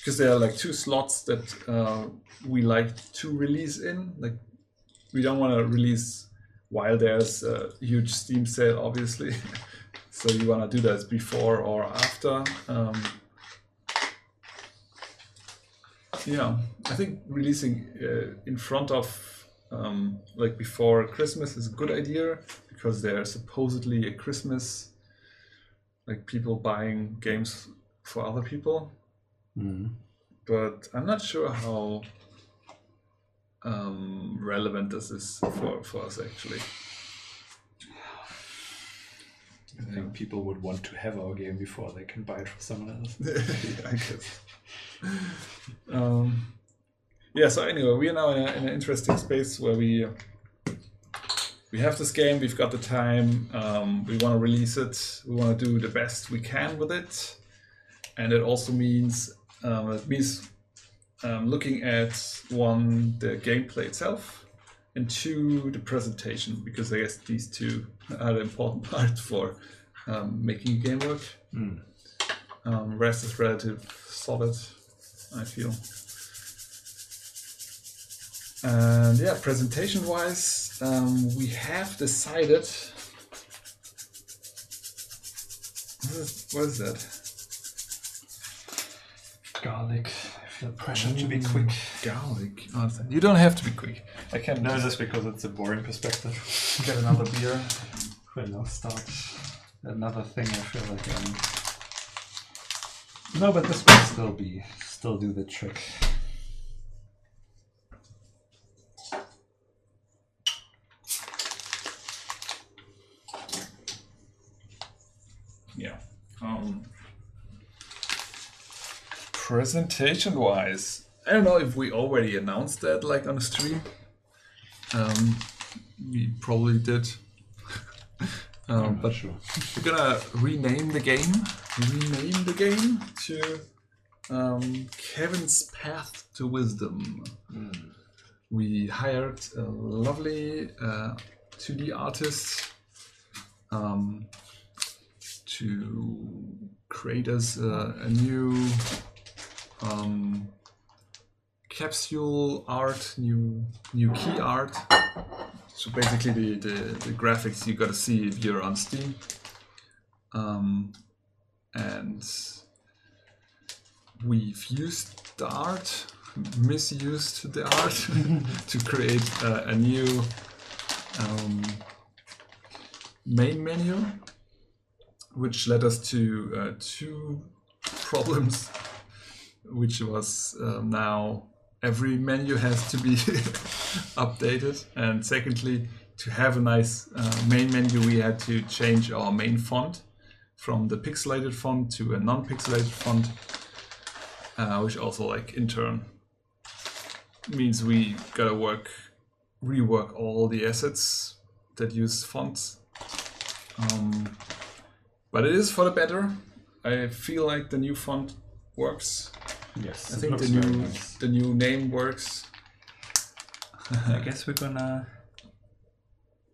because there are like two slots that uh, we like to release in. Like, we don't want to release while there's a huge Steam sale, obviously. so you want to do that before or after. Um, yeah, I think releasing uh, in front of, um, like before Christmas is a good idea because there's supposedly a Christmas, like people buying games for other people. Mm. But I'm not sure how um, relevant this is for, for us actually. I think people would want to have our game before they can buy it from someone else. yeah, I guess. Um, yeah. So anyway, we are now in, a, in an interesting space where we we have this game. We've got the time. Um, we want to release it. We want to do the best we can with it, and it also means um, it means um, looking at one the gameplay itself, and two the presentation because I guess these two are the important part for um, making a game work. Mm. Um, rest is relative solid, I feel. And yeah, presentation wise, um, we have decided. What is, what is that? Garlic I feel pressure to be quick. Garlic. Oh, you don't have to be quick. I can No, this because it's a boring perspective. get another beer. We'll now start another thing. I feel like um, no, but this will still be still do the trick. Yeah. Um, presentation wise, I don't know if we already announced that like on the stream. Um, we probably did. um, but sure. we're gonna rename the game. Rename the game to um, Kevin's Path to Wisdom. We hired a lovely uh, 2D artist um, to create us a, a new um, capsule art, new new key art. So basically, the, the, the graphics you gotta see if you're on Steam. Um, and we've used the art, misused the art to create a, a new um, main menu, which led us to uh, two problems, which was um, now every menu has to be updated, and secondly, to have a nice uh, main menu, we had to change our main font from the pixelated font to a non-pixelated font, uh, which also like in turn means we gotta work rework all the assets that use fonts. Um, but it is for the better. I feel like the new font works. Yes, I think the new nice. the new name works. I guess we're gonna.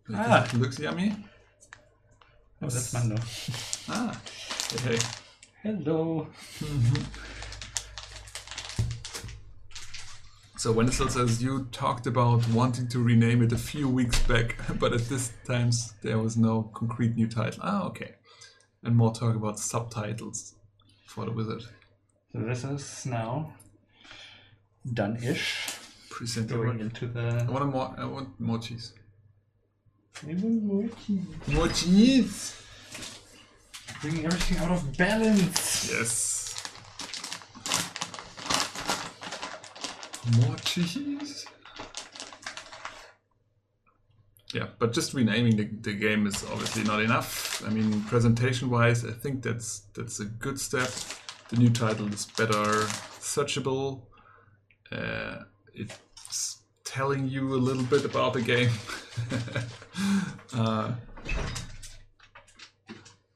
It Ah. looks yummy. Oh, that's Mando. Ah, okay. Hello. So Wenzel says you talked about wanting to rename it a few weeks back, but at this time there was no concrete new title. Ah, okay. And more talk about subtitles for the wizard. So this is now done-ish. Present the Going into I the. want more. I want more cheese. Bringing More cheese. Bringing everything out of balance. Yes. More cheese. Yeah, but just renaming the, the game is obviously not enough. I mean, presentation-wise, I think that's that's a good step. The new title is better searchable. Uh, it's telling you a little bit about the game. uh,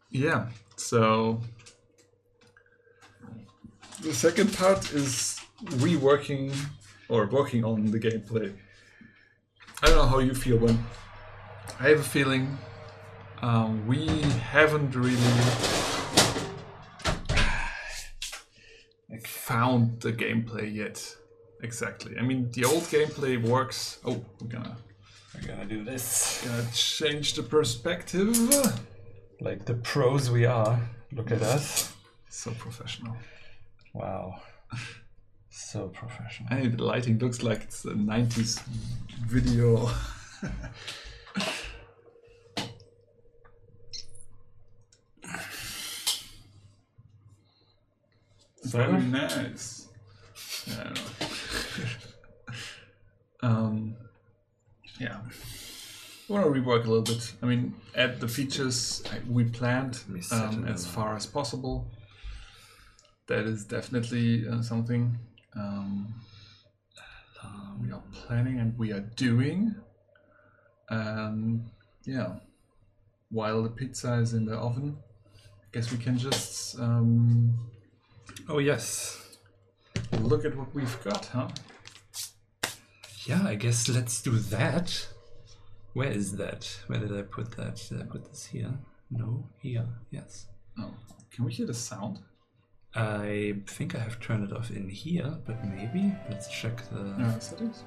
yeah, so the second part is reworking or working on the gameplay. I don't know how you feel, but I have a feeling um, we haven't really found the gameplay yet. Exactly. I mean, the old gameplay works. Oh, we're gonna, We're gonna do this. gonna change the perspective. Like the pros we are. Look at us. So professional. Wow. So professional. I think the lighting looks like it's a 90s video. Very nice. I don't know. um, yeah. I want to rework a little bit. I mean, add the features we planned um, as far as possible. That is definitely uh, something um, we are planning and we are doing. And yeah, while the pizza is in the oven, I guess we can just um, Oh yes. look at what we've got, huh? Yeah, I guess let's do that. Where is that? Where did I put that? Did I put this here? No, here. Yes. Oh, can we hear the sound? I think I have turned it off in here, but maybe let's check the. Settings.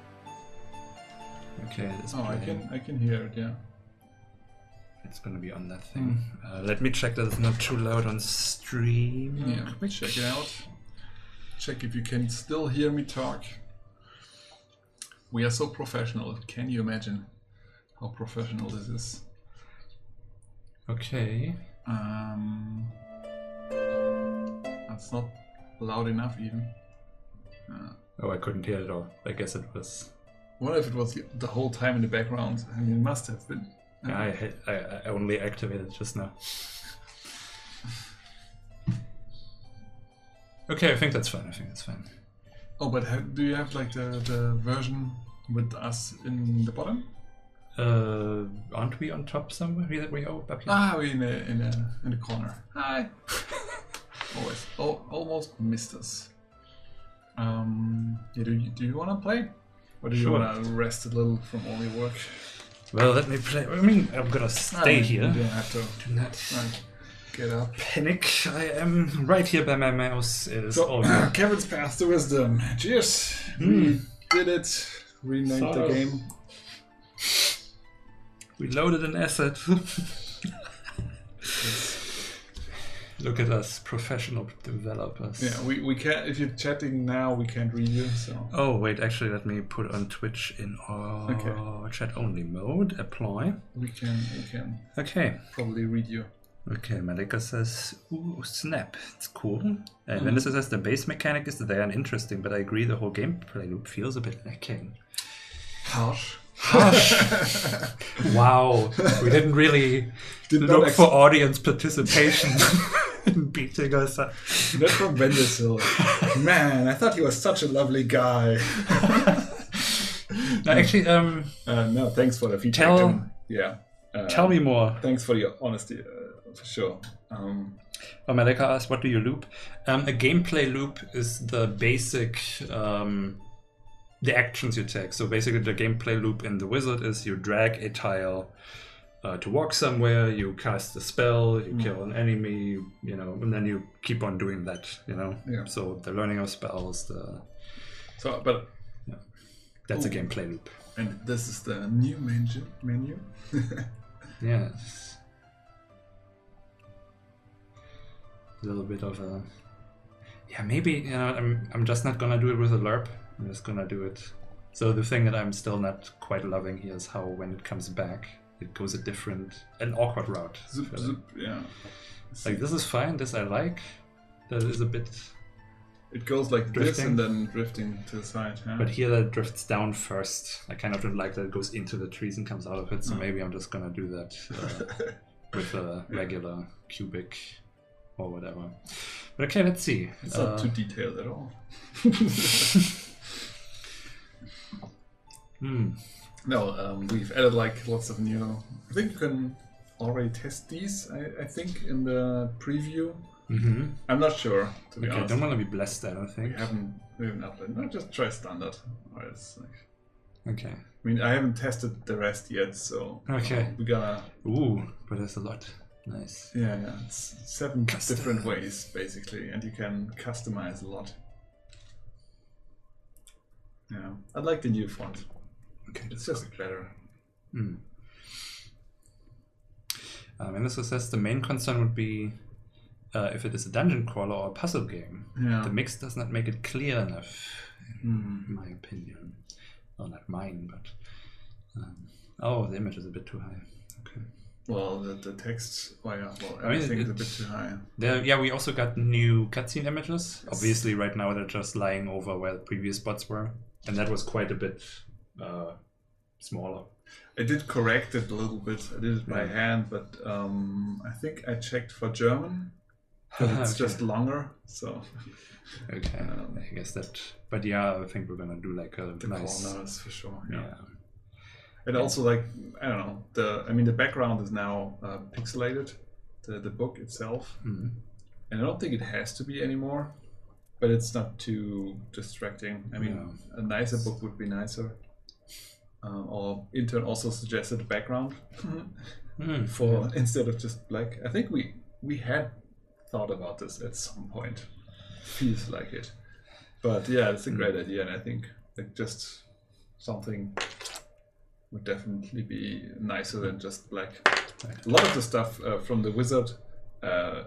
Okay, it's Oh, I can I can hear it. Yeah. It's gonna be on that thing. Uh, let me check that it's not too loud on stream. Yeah. Let me check it out. check if you can still hear me talk. We are so professional. Can you imagine how professional this is? Okay. Um, that's not loud enough, even. Uh, Oh, I couldn't hear it at all. I guess it was. what if it was the whole time in the background? I mean, it must have been. Yeah, I, I I only activated just now. Okay, I think that's fine. I think that's fine. Oh, but ha- do you have like the, the version with us in the bottom? Uh, aren't we on top somewhere? Here we are up here. Ah, we in a in a in the corner. Hi. Always, oh, almost missed us. Um, yeah, do you do you want to play, or do you Sure. want to rest a little from all your work? Well, let me play. I mean, I'm gonna stay here. You don't have to Do not right, get up. panic. I am right here by my mouse. It is all So, good. Kevin's path to wisdom. Cheers. We Hmm. did it. Renamed the game. We loaded an asset. Look at us, professional developers. Yeah, we, we can't. If you're chatting now, we can't read you. So Oh wait, actually, let me put on Twitch in our Okay. chat only mode. Apply. we can we can Okay. probably read you. Okay, Malika says, ooh, snap, it's cool. And mm-hmm. Vanessa says, the base mechanic is there and interesting, but I agree the whole gameplay loop feels a bit lacking. Harsh. Wow, we didn't really Did look ex- for audience participation in beating us up. Not from Wenzel. Man, I thought he was such a lovely guy. No, actually, um, Uh, no, thanks for the feedback. Tell- and- yeah. Uh, tell me more. Thanks for your honesty, uh, for sure. Um, Oh, Malika asked, what do you loop? Um, a gameplay loop is the basic, um, the actions you take. So basically, the gameplay loop in the wizard is you drag a tile uh, to walk somewhere, you cast a spell, you kill an enemy, you know, and then you keep on doing that, you know. Yeah. So the learning of spells, the so, but yeah. that's a gameplay loop. and this is the new menu. Menu. Yes. A little bit of a. Yeah, maybe, you know, I'm, I'm just not gonna do it with a LERP. I'm just gonna do it. So the thing that I'm still not quite loving here is how when it comes back, it goes a different, an awkward route. Zip, zip, yeah. Like, this is fine, this I like. That is a bit. It goes like this Drifting. and then drifting to the side. Huh? But here that drifts down first. I kind of don't like that it goes into the trees and comes out of it, so Oh. maybe I'm just gonna do that. Uh, with a regular cubic or whatever. But okay, let's see. it's Uh, not too detailed at all. hmm. No, um, we've added like lots of new. I think you can already test these. I, I think in the preview. hmm I'm not sure to be Okay, I honest. don't want to be blessed. I don't We think. haven't we haven't uploaded. No, just try standard. Or it's like, Okay. I mean, I haven't tested the rest yet, so Okay. uh, we gotta. Ooh, but there's a lot. Nice. Yeah, yeah. It's seven Custom. different ways basically, and you can customize a lot. Yeah, I like the new font. Okay. It's just better. Hmm. Um, and this says the main concern would be uh, if it is a dungeon crawler or a puzzle game. Yeah. The mix does not make it clear enough, in my opinion. Well, not mine, but. Um, oh, the image is a bit too high. Okay. Well, the, the text, well, yeah, well, I mean, is a bit too high. There, yeah, we also got new cutscene images. Obviously, right now they're just lying over where the previous spots were, and that was quite a bit uh, smaller. I did correct it a little bit. I did it by Yeah. hand, but um, I think I checked for German. it's Okay. just longer, so Okay, Um, I guess that. But yeah, I think we're gonna do like a the nice. corners for sure. Yeah. Yeah. And also, like I don't know, the I mean, the background is now uh, pixelated, the the book itself, Mhm. and I don't think it has to be anymore. But it's not too distracting. I mean, Yeah. a nicer book would be nicer. Uh, or intern also suggested a background Mm, for instead of just black. I think we we had thought about this at some point. Feels like it, but yeah, it's a great idea, and I think like just something would definitely be nicer than just black. A lot of the stuff uh, from the wizard uh,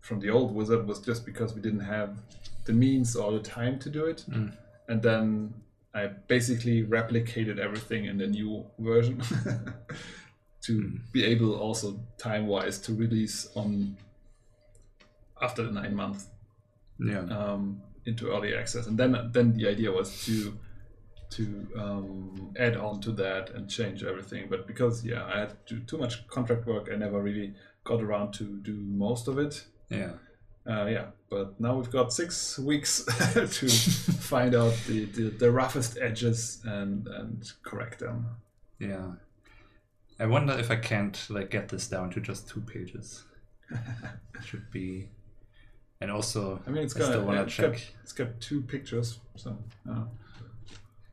from the old wizard was just because we didn't have the means or the time to do it, Mm. and then I basically replicated everything in the new version to Mm. be able also time wise to release on after the nine months Yeah. um, into early access, and then then the idea was to to um, add on to that and change everything. But because yeah, I had to do too much contract work, I never really got around to do most of it. Yeah. Uh, yeah, but now we've got six weeks to find out the, the, the roughest edges and and correct them. Yeah. I wonder if I can't like get this down to just two pages. It should be. And also, I mean, it's I got still it's got, check. it's got two pictures, so uh,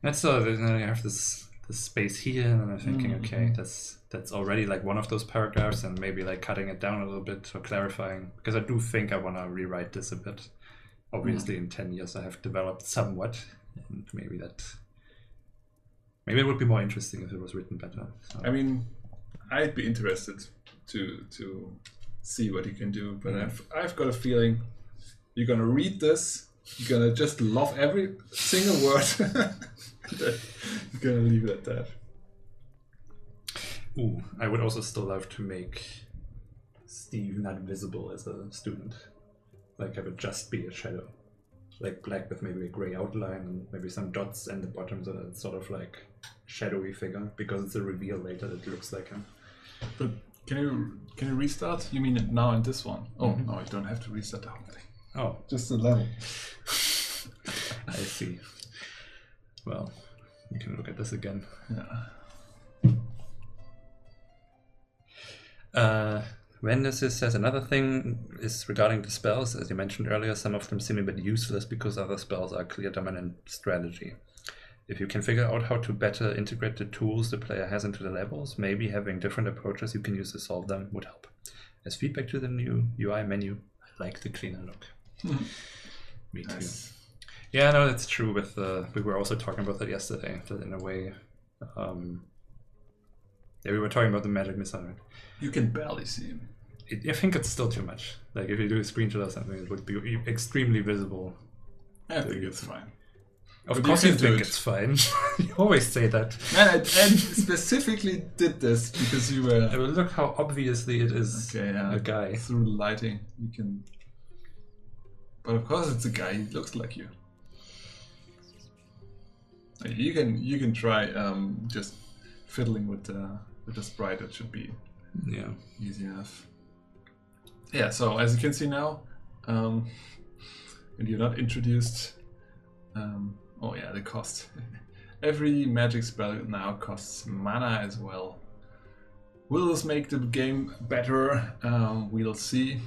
That's so then I have this this space here, and I'm thinking, Mhm. okay, that's that's already like one of those paragraphs, and maybe like cutting it down a little bit or clarifying because I do think I want to rewrite this a bit. Obviously, in ten years, I have developed somewhat, and maybe that maybe it would be more interesting if it was written better. So, I mean, I'd be interested to to see what you can do, but Mhm. I've I've got a feeling you're gonna read this, you're gonna just love every single word. You're gonna leave it at that. Ooh, I would also still love to make Steve not visible as a student, like have it just be a shadow. like black with maybe a gray outline and maybe some dots and the bottom so that it's sort of like shadowy figure because it's a reveal later that looks like him. But can you can you restart? You mean it now in this one? Oh Mhm. no, I don't have to restart the whole thing. Oh, Just the level. I see. Well, we can look at this again. Yeah. Uh, Vendesis says another thing is regarding the spells. As you mentioned earlier, some of them seem a bit useless because other spells are clear dominant strategy. If you can figure out how to better integrate the tools the player has into the levels, maybe having different approaches you can use to solve them would help. As feedback to the new UI menu, I like the cleaner look. Mhm. Me too. Nice. Yeah, no, that's true. With uh, we were also talking about that yesterday. That in a way, um, yeah, we were talking about the magic missile. Right? You can barely see him. It, I think it's still too much. Like if you do a screenshot or something, it would be extremely visible. I think it's fine. Of But course, you, do think it. it's fine. you always say that. And I, and specifically did this because you were. I mean, look how obviously it is okay. Yeah, a guy. through the lighting, you can. But of course, it's a guy. He looks like you. You can you can try um, just fiddling with the with the sprite. It should be Yeah. easy enough. Yeah, so as you can see now, um, when you're not introduced, um, oh yeah, the cost. Every magic spell now costs mana as well. Will this make the game better? Um, we'll see.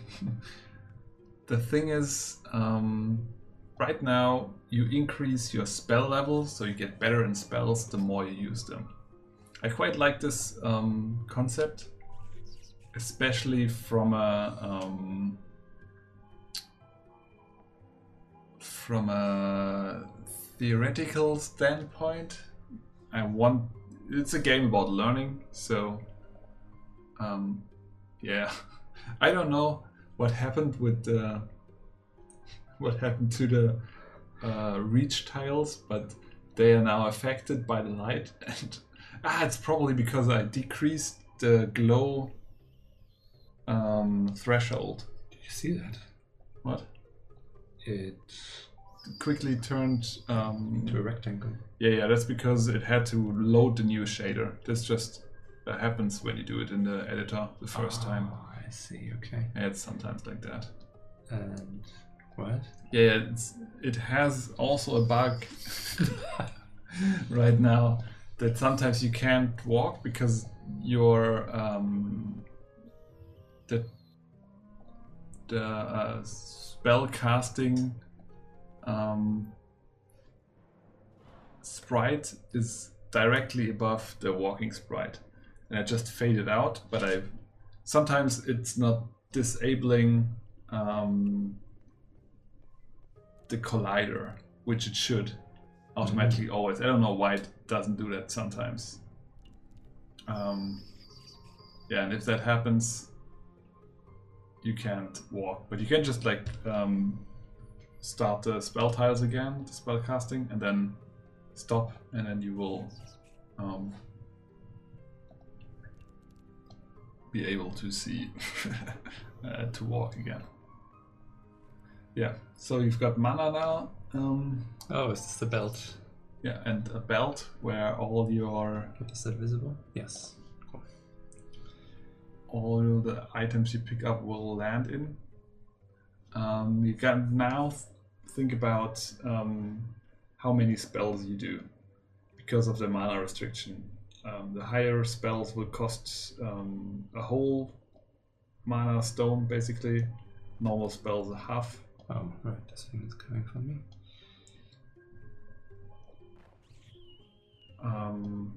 the thing is, um, right now you increase your spell level, so you get better in spells the more you use them. I quite like this um, concept especially from a um, from a theoretical standpoint. I want it's a game about learning, so um, yeah, I don't know what happened with the what happened to the uh, reach tiles, but they are now affected by the light, and ah, it's probably because I decreased the glow um, threshold. Did you see that? What? It Quickly turned. Um, to a rectangle. yeah, yeah, that's because it had to load the new shader. This just that happens when you do it in the editor the first time. Oh, I see. Okay. Yeah, it's sometimes like that. And what? Yeah, it's, it has also a bug right now that sometimes you can't walk because your um, the the uh, spell casting um, sprite is directly above the walking sprite, and I just faded out. But I sometimes it's not disabling um, the collider, which it should automatically always. I don't know why it doesn't do that sometimes. Um, yeah, and if that happens, you can't walk, but you can just like um, start the spell tiles again, the spell casting, and then stop, and then you will um, be able to see uh, to walk again. Yeah, so you've got mana now. Um, Oh, is this the belt? yeah, and a belt where all your Is that visible? Yes. Cool. all the items you pick up will land in. Um, you can now th- think about um, how many spells you do because of the mana restriction. Um, the higher spells will cost um, a whole mana stone, basically. Normal spells a half. Oh, right. This thing is coming from me. Um,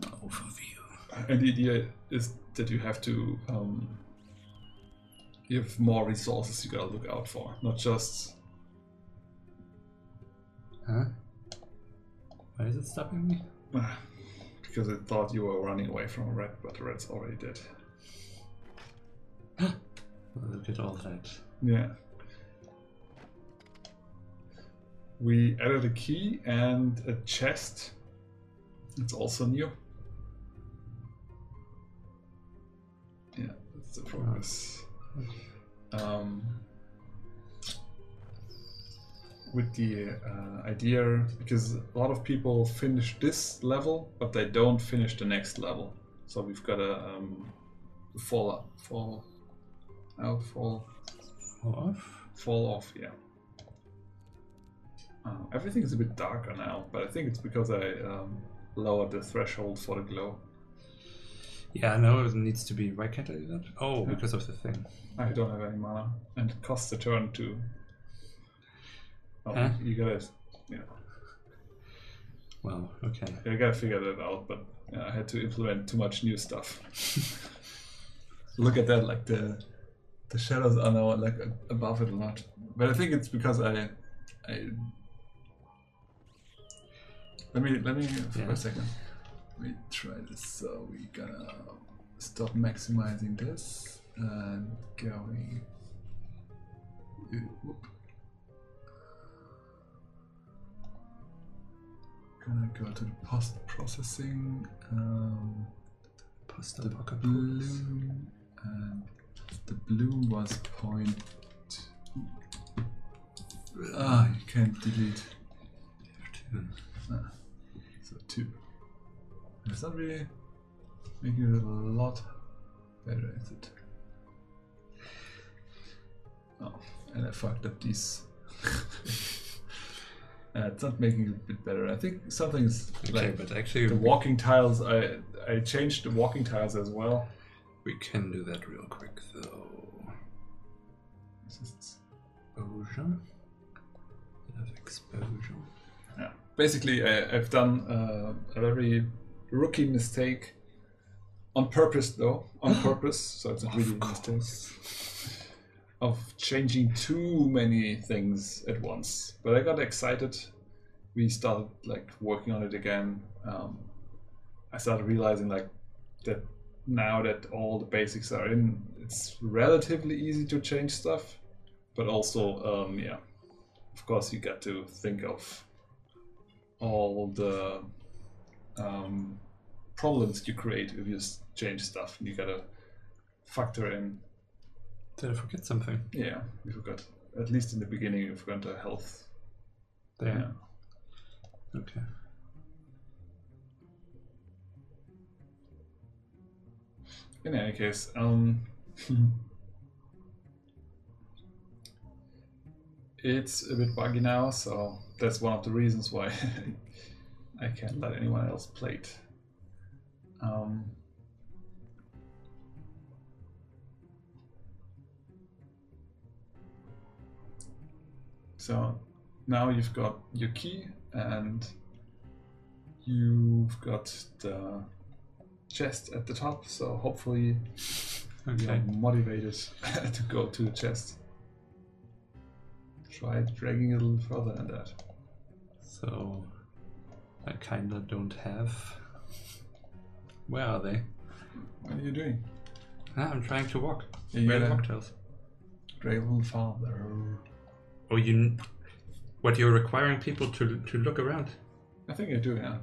Overview. and the idea is that you have to um, you have more resources you gotta look out for, not just Huh? Why is it stopping me? because it thought you were running away from a rat, but the rat's already dead. Look at all that. Yeah. We added a key and a chest. It's also new. Yeah, that's the progress. Um, with the uh, idea, because a lot of people finish this level, but they don't finish the next level. So we've got a um, fall, fall, out, fall Fall off? fall off, yeah. Uh, everything is a bit darker now, but I think it's because I um, lowered the threshold for the glow. Yeah, no, it needs to be. Why can't I do that? Oh, Yeah. because of the thing. I don't have any mana, and it costs a turn to. Oh, Huh? you gotta, yeah, Well, okay. I gotta figure that out. But yeah, I had to implement too much new stuff. Look at that, like the the shadows are now like above it a lot. But I think it's because I, I. Let me let me for Yeah. a second. Let me try this. So we gonna stop maximizing this and going. whoop. Gonna go to the post processing. Um, Post the bloom and the bloom was point. Ah, you can't delete. Ah, so two. It's not really making it a lot better, is it? Oh, and I fucked up these. uh, it's not making it a bit better. I think something's Okay, like but actually, the walking tiles. I I changed the walking tiles as well. we can do that real quick, though. Just- Exposure. Bit of exposure. Basically, I, I've done uh, a very rookie mistake on purpose, though. On purpose, so it's not really a mistake. Of changing too many things at once. But I got excited. We started like working on it again. Um, I started realizing like that now that all the basics are in, it's relatively easy to change stuff. But also, um, yeah, of course, you got to think of all the um, problems you create if you change stuff. You gotta factor in. Did I forget something? Yeah, you forgot. At least in the beginning, you forgot the health. There. Okay. In any case, um, it's a bit buggy now, so that's one of the reasons why I can't let anyone else play it. Um, so now you've got your key and you've got the chest at the top, so hopefully Okay. you're motivated to go to the chest. Try dragging it a little further than that. So, I kinda don't have Where are they? What are you doing? Ah, I'm trying to walk. Yeah, you Where are the gotta- mocktails? Draven father. Oh, you. What you're requiring people to to look around? I think I do, yeah.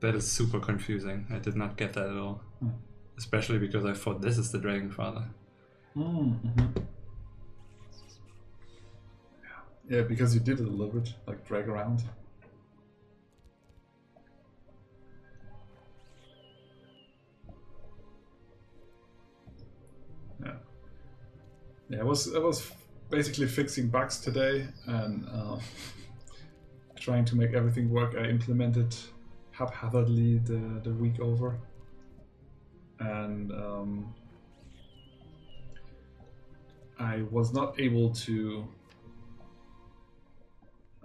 That is super confusing. I did not get that at all. Hmm. Especially because I thought this is the Dragon Father. Mm-hmm. Yeah, because you did it a little bit, like drag around. Yeah. Yeah, I was I was basically fixing bugs today and uh, trying to make everything work. I implemented haphazardly the the week over, and um, I was not able to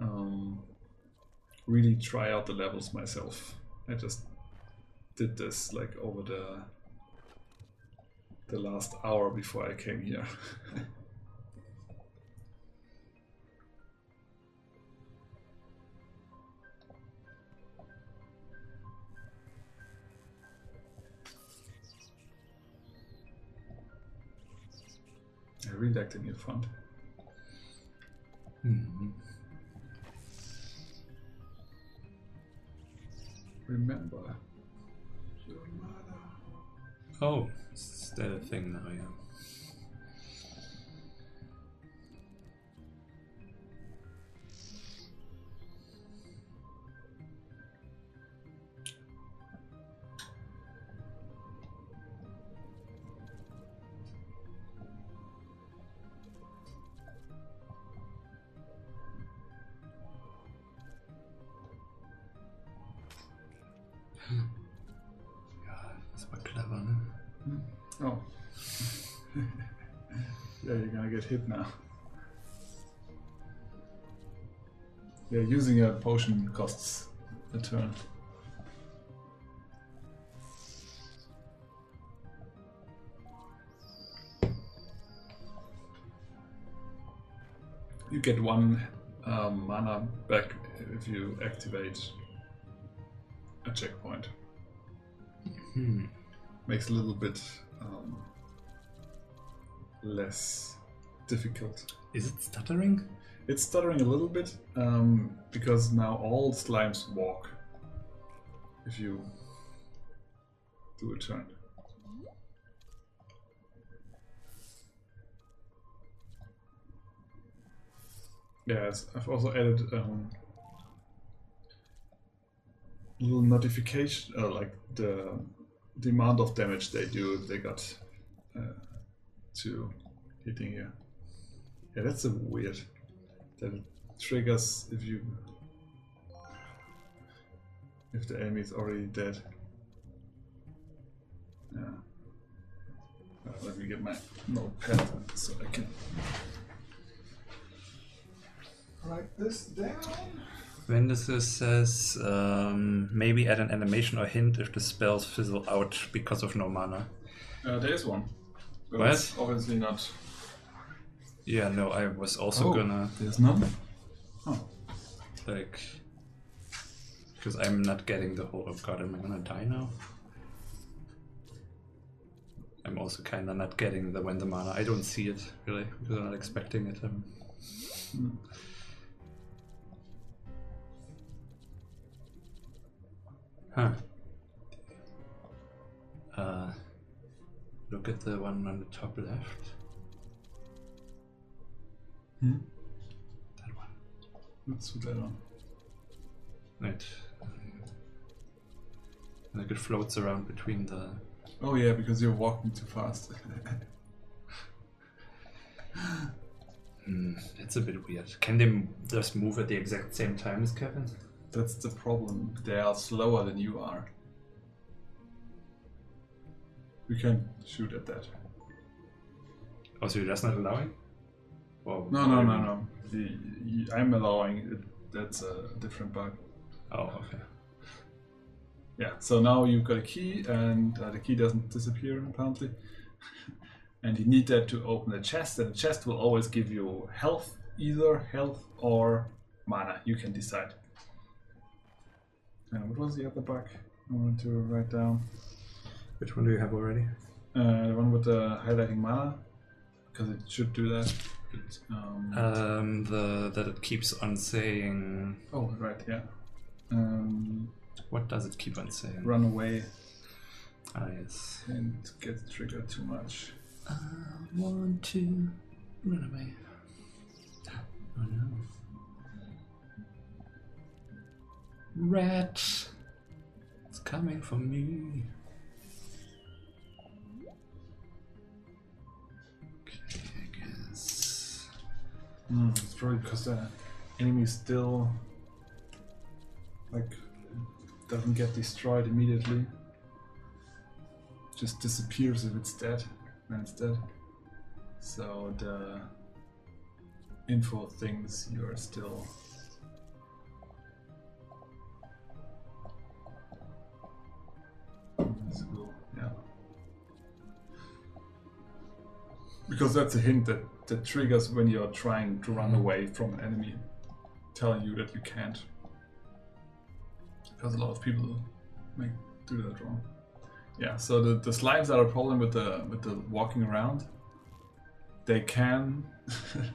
um, really try out the levels myself. I just did this like over the the last hour before I came here. I really like the new font. Hmm. Remember your mother. Oh, is that a thing now? Yeah. Hit now. Yeah, using a potion costs a turn. You get one um, mana back if you activate a checkpoint. Hmm. Makes a little bit um, less difficult. Is it stuttering? It's stuttering a little bit um, because now all slimes walk if you do a turn. Yes, I've also added um, little notification, uh, like the the amount of damage they do if they got uh, to hitting here. Yeah, that's a weird. That triggers if you if the enemy is already dead. Yeah. Uh, let me get my notepad so I can write this down. Wenzel says um, maybe add an animation or hint if the spells fizzle out because of no mana. Uh, there is one. But What? it's obviously not. Yeah, no, I was also Oh, gonna There's none? Oh. like because I'm not getting the whole. Oh god, am I gonna die now? I'm also kind of not getting the when the mana. I don't see it really because I'm not expecting it. Um, Huh. Uh, look at the one on the top left. Hmm? That one. Let's put that on. Right. Like it floats around between the. Oh yeah, because you're walking too fast. Hmm, it's a bit weird. Can they m- just move at the exact same time as Kevin? That's the problem. They are slower than you are. You can shoot at that. Oh, so you're just not allowing? Or No, no, no, no. The, y- I'm allowing it. That's a different bug. Oh, okay. Yeah. So now you've got a key, and uh, the key doesn't disappear apparently. and you need that to open the chest, and the chest will always give you health, either health or mana. You can decide. And what was the other bug I wanted to write down? Which one do you have already? Uh, the one with the highlighting mana, because it should do that. Um, Um, the that it keeps on saying. oh, right, yeah. Um, What does it keep on saying? run away Ah, yes. and get triggered too much. I want to run away. Oh no. Rat. It's coming for me. Mm, it's probably because the enemy still like doesn't get destroyed immediately. Just disappears if it's dead. When it's dead. So the info things you're still invisible. Yeah. Because that's a hint that, that triggers when you're trying to run away from an enemy, telling you that you can't. Because a lot of people make do that wrong. Yeah, so the, the slimes are a problem with the with the walking around. They can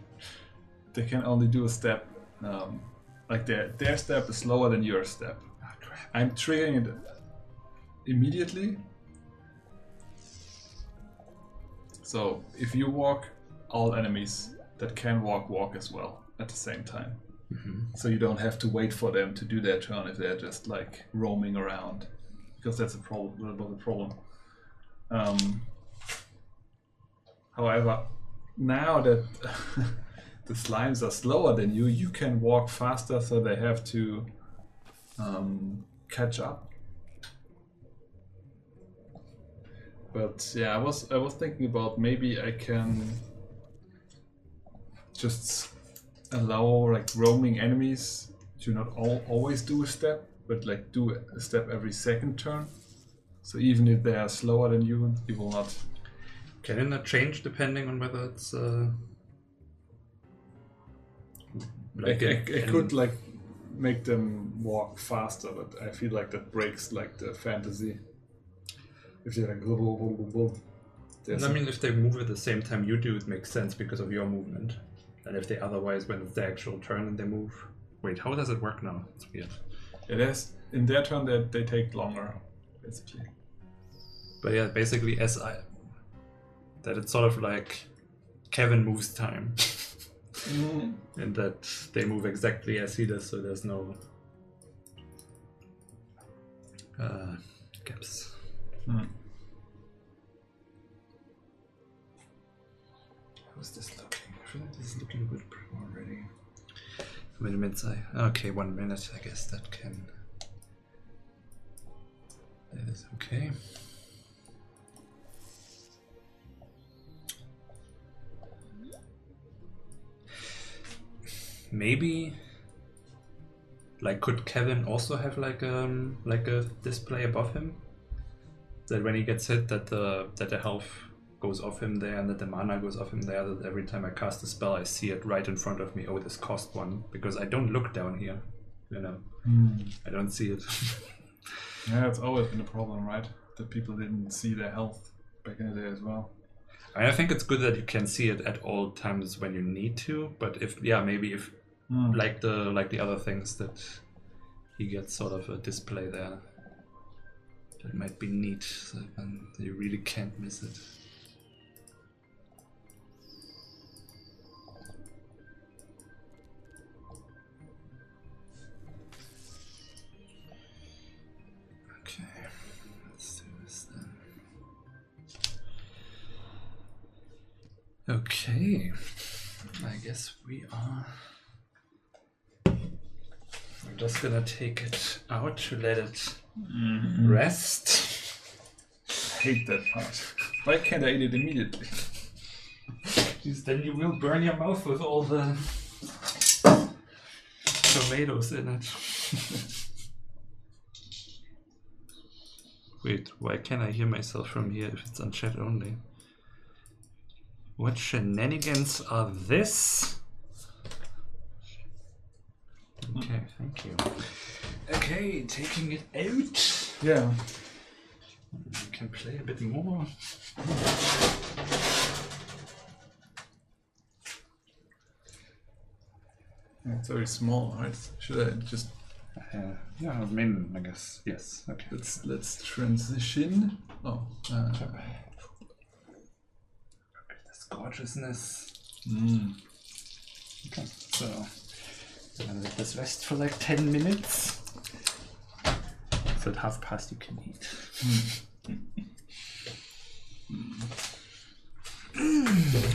they can only do a step. Um, like their their step is slower than your step. Crap. I'm triggering it immediately. So if you walk, all enemies that can walk walk as well at the same time. Mhm. So you don't have to wait for them to do their turn if they're just like roaming around, because that's a problem. A problem. Um, however, now that the slimes are slower than you, you can walk faster, so they have to um, catch up. But yeah, I was I was thinking about maybe I can just allow like roaming enemies to not all, always do a step, but like do a step every second turn. So even if they are slower than you, you will not. Can it not change depending on whether it's uh, Like, I, I, an- could like make them walk faster, but I feel like that breaks like the fantasy. If they're like blah, blah, blah, blah, blah. There's I mean, if they move at the same time you do, it makes sense because of your movement. And if they otherwise, when it's the actual turn and they move. Wait, how does it work now? It's weird. it is in their turn that they take longer, basically. But yeah, basically, as I. That it's sort of like Kevin moves time. and that they move exactly as he does, so there's no. Uh, gaps. Hmm. How's this looking? This is looking good already. Wait a minute, I. Okay, one minute, I guess that can. That is okay. Maybe. Like, could Kevin also have like um like a display above him? That when he gets hit, that the that the health goes off him there and that the mana goes off him there. That every time I cast a spell, I see it right in front of me. Oh, this cost one because I don't look down here. You know, I don't see it. Yeah, it's always been a problem, right? That people didn't see their health back in the day as well. I think it's good that you can see it at all times when you need to. But if yeah, maybe if Hmm. like the like the other things that he gets sort of a display there. That might be neat, so then you really can't miss it. Okay, I guess we are. I'm just gonna take it out to let it mm-hmm. rest. hate that part. Why can't I eat it immediately? Jeez, then you will burn your mouth with all the tomatoes in it. Wait, why can't I hear myself from here if it's on chat only? What shenanigans are this? Okay, thank you. Okay, taking it out. Yeah. Okay. can play a bit more. Yeah, It's very small, right? Should I just Uh, yeah, I mean, I guess yes. Okay. let's let's transition? Oh, uh, This gorgeousness. mm. Okay, so I'm gonna let this rest for like ten minutes. So at half past you can eat.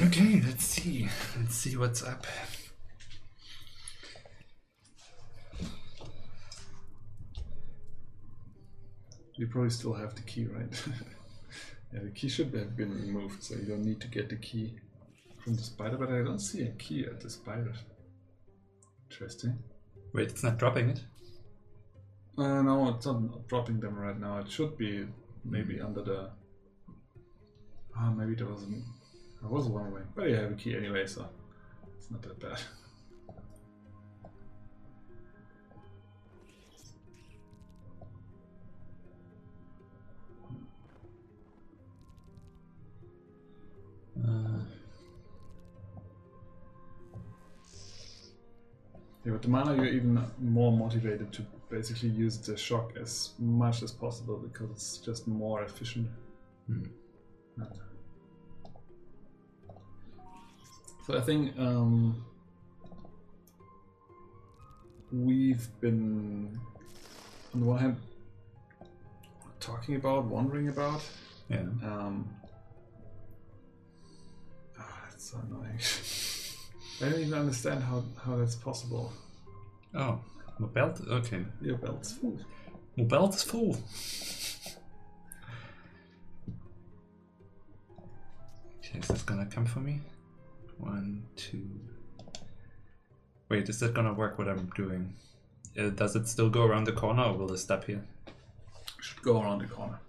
okay, let's see. Let's see what's up. you probably still have the key, right? yeah, the key should have been removed, so you don't need to get the key from the spider. But I don't see a key at the spider. Interesting. Wait, it's not dropping it. Uh, no, it's not dropping them right now. It should be maybe under the. Ah, maybe there was an. There was one way, but you have a key anyway, so it's not that bad. Uh, Yeah, with the mana, you're even more motivated to basically use the shock as much as possible because it's just more efficient. hmm. So I think um, we've been, on the one hand, talking about, wondering about. Yeah. Um, that's so annoying. I don't even understand how, how that's possible. Oh, my belt. Okay, Your belt's full. my belt is full. Okay, is this gonna come for me? One, two. Wait, is that gonna work? What I'm doing? Uh, does it still go around the corner, or will it stop here? Should go around the corner.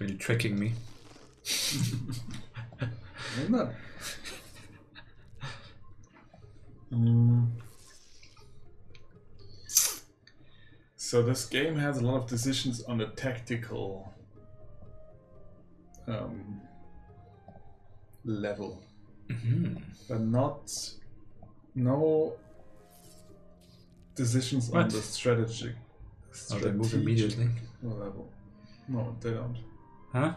Are you tricking me? Maybe not. Mm. So this game has a lot of decisions on the tactical um, level, hmm but not no decisions on What? the strategic. Oh, they move immediately. level. No, they don't. Huh?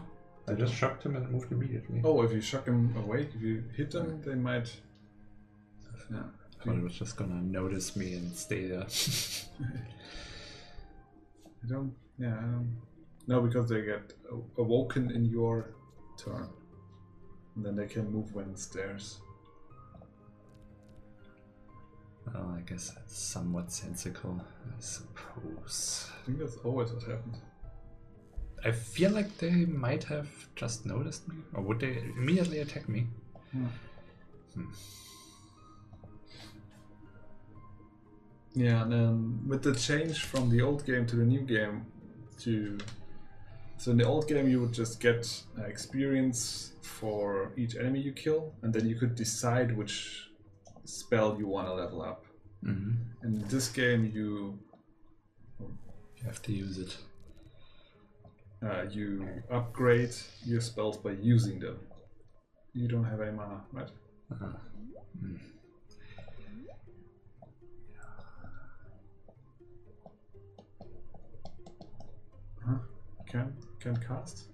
I just shocked him and moved immediately. Oh, if you shock them awake, if you hit them, they might. Yeah. I thought it was just gonna notice me and stay there. I don't. Yeah. I don't, no, because they get a- awoken in your turn, and then they can move when it's theirs. well, I guess that's somewhat sensical, I suppose. I think that's always what happens. I feel like they might have just noticed me, or would they immediately attack me? Yeah, and then with the change from the old game to the new game, to so in the old game you would just get uh, experience for each enemy you kill, and then you could decide which spell you want to level up. Mm-hmm. In this game, you You have to use it. Uh, you upgrade your spells by using them. You don't have any mana, right? Uh-huh. Mm. Huh? Can can cast?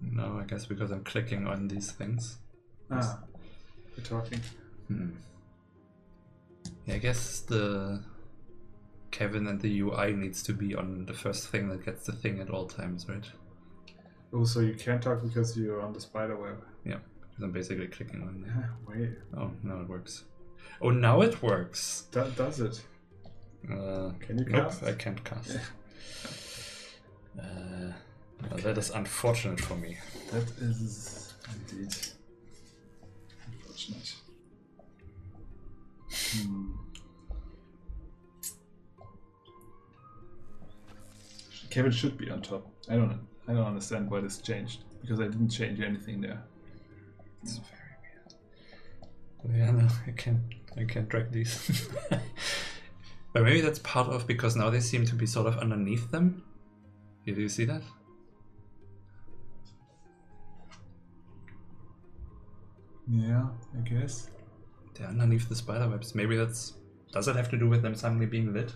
No, I guess because I'm clicking on these things. Ah, we're talking. Hmm. Yeah, I guess the Kevin and the UI needs to be on the first thing that gets the thing at all times, right? Oh, so you can't talk because you're on the spider web. Yeah, because I'm basically clicking on. Yeah, wait, Oh, now it works. Oh, now it works. that does it. Uh, Can you nope, cast? I can't cast. Uh, well, that is unfortunate for me. That is indeed unfortunate. Hmm. Kevin should be on top. I don't. I don't understand why this changed because I didn't change anything there. It's very weird. Yeah, no, I can't. I can't track these. but maybe that's part of because now they seem to be sort of underneath them. Did you see that? Yeah, I guess. They're underneath the spider webs. Maybe that's. Does it have to do with them suddenly being lit?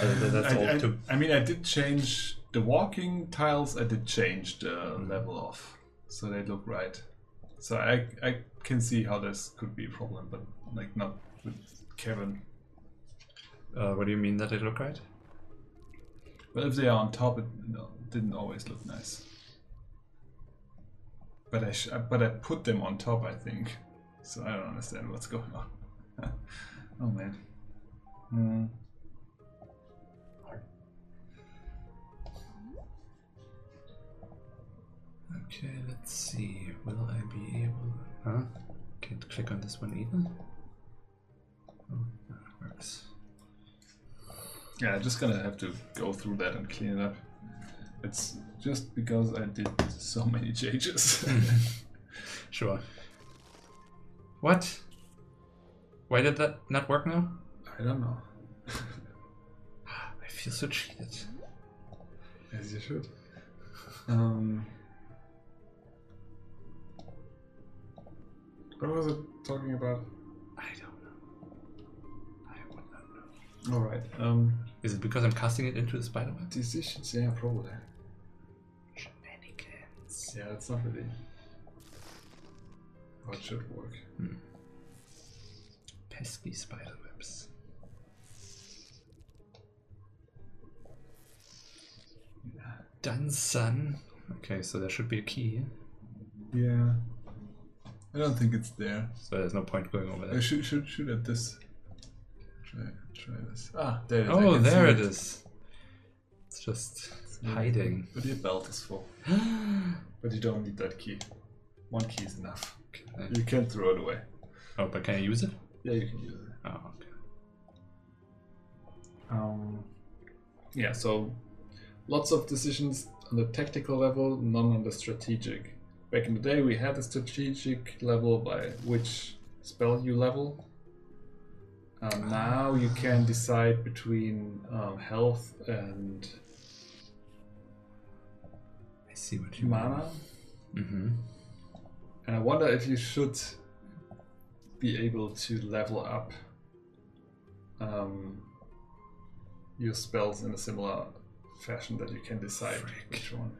I, I, I, I mean, I did change the walking tiles. I did change the level of, so they look right. So I I can see how this could be a problem, but like not with Kevin. Uh, what do you mean that they look right? Well, if they are on top, it no, didn't always look nice. But I sh- but I put them on top, I think. So I don't understand what's going on. oh man. Hmm. Okay, let's see. Will I be able? Huh? Can't click on this one either. Oh, that works. Yeah, I'm just gonna have to go through that and clean it up. It's just because I did so many changes. Sure. What? Why did that not work now? I don't know. I feel so cheated. As you should. Um, what was it talking about? I don't know. I would not know. All right. Um, Is it because I'm casting it into the spider web? decisions. Yeah, probably. Shenanigans. Yeah, it's not really how it should work. Pesky spider webs. Done, son. Okay, so there should be a key. Yeah. I don't think it's there. So there's no point going over there. I should shoot at this. Try try this. Ah, there it is. Oh, there see it is. It's just hiding. But your belt is full. but you don't need that key. One key is enough. Okay. You can't throw it away. Oh, but can I use it? Yeah, you can use it. Oh, okay. Um, yeah, so lots of decisions on the tactical level, none on the strategic. Back in the day, we had a strategic level by which spell you level. Um, now you can decide between um, health and I see what you mana. mean. Mm-hmm. And I wonder if you should be able to level up um, your spells in a similar fashion that you can decide Frick. which one.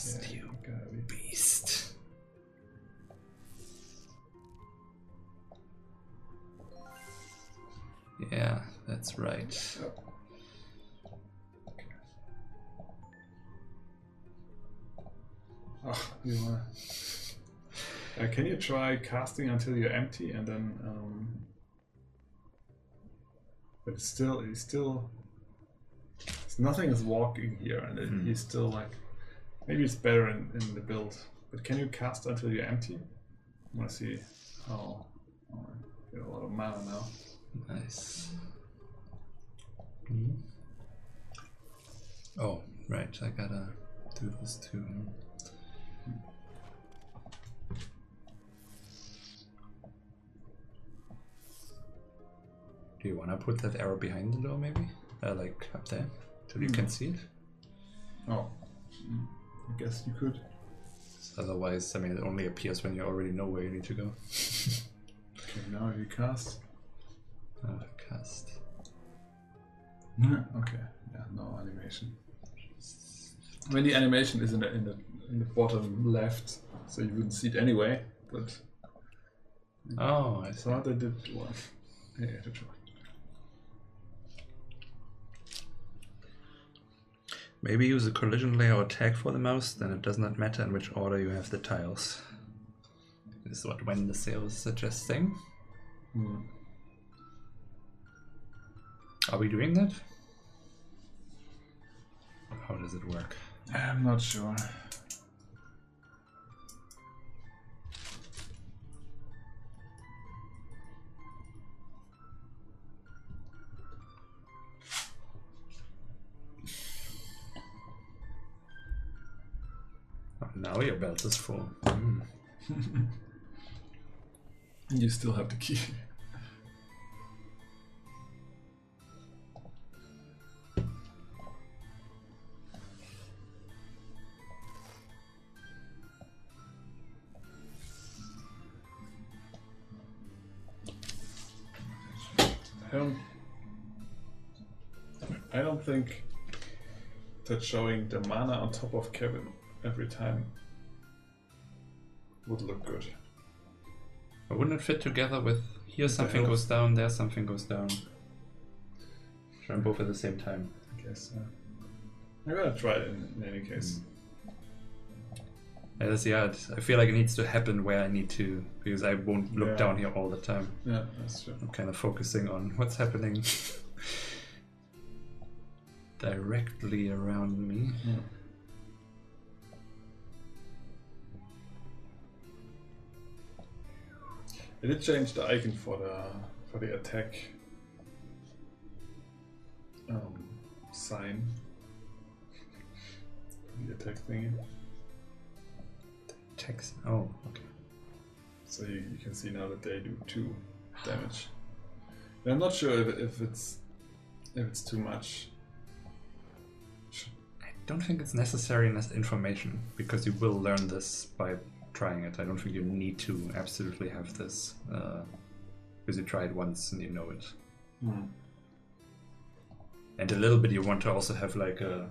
Best Yeah, you, be- beast. Yeah, that's right. Oh, you wanna... Uh, can you try casting until you're empty and then? Um... But it's still, he's still. it's- Nothing is walking here, and it- Hmm. he's still like. Maybe it's better in, in the build. But can you cast until you're empty? I want to see how. Oh, I get a lot of mana now. Nice. Hmm? Oh, right, I gotta do this too. Do you wanna put that arrow behind the door, maybe? Uh, like up there, so you can see it? Oh, mm, I guess you could. Otherwise, I mean, it only appears when you already know where you need to go. Okay, now you cast. Uh, cast. Okay, yeah, no animation. When the animation is in the in the in the bottom left, so you wouldn't see it anyway. But Oh, I I thought they did one. Yeah, yeah, to try. Maybe use a collision layer or tag for the mouse, then it does not matter in which order you have the tiles. This is what sale is suggesting. Hmm. Are we doing that? How does it work? I'm not sure. Belt is from. Mm. you still have the key. I don't, I don't think that showing the mana on top of Kevin every time would look good. But wouldn't it fit together with here something goes down, there something goes down? Try them both at the same time. I guess. Uh, I'm gonna try it in, in any case. Yeah, that's yeah. it- I feel like it needs to happen where I need to because I won't look Yeah. down here all the time. Yeah, that's true. I'm kind of focusing on what's happening directly around me. I did change the icon for the for the attack um, sign. The attack thingy. Text. Oh, okay. So you, you can see now that they do two damage. And I'm not sure if, if it's if it's too much. I don't think it's necessary in this information because you will learn this by trying it. I don't think you need to absolutely have this uh, because you try it once and you know it. And a little bit, you want to also have like a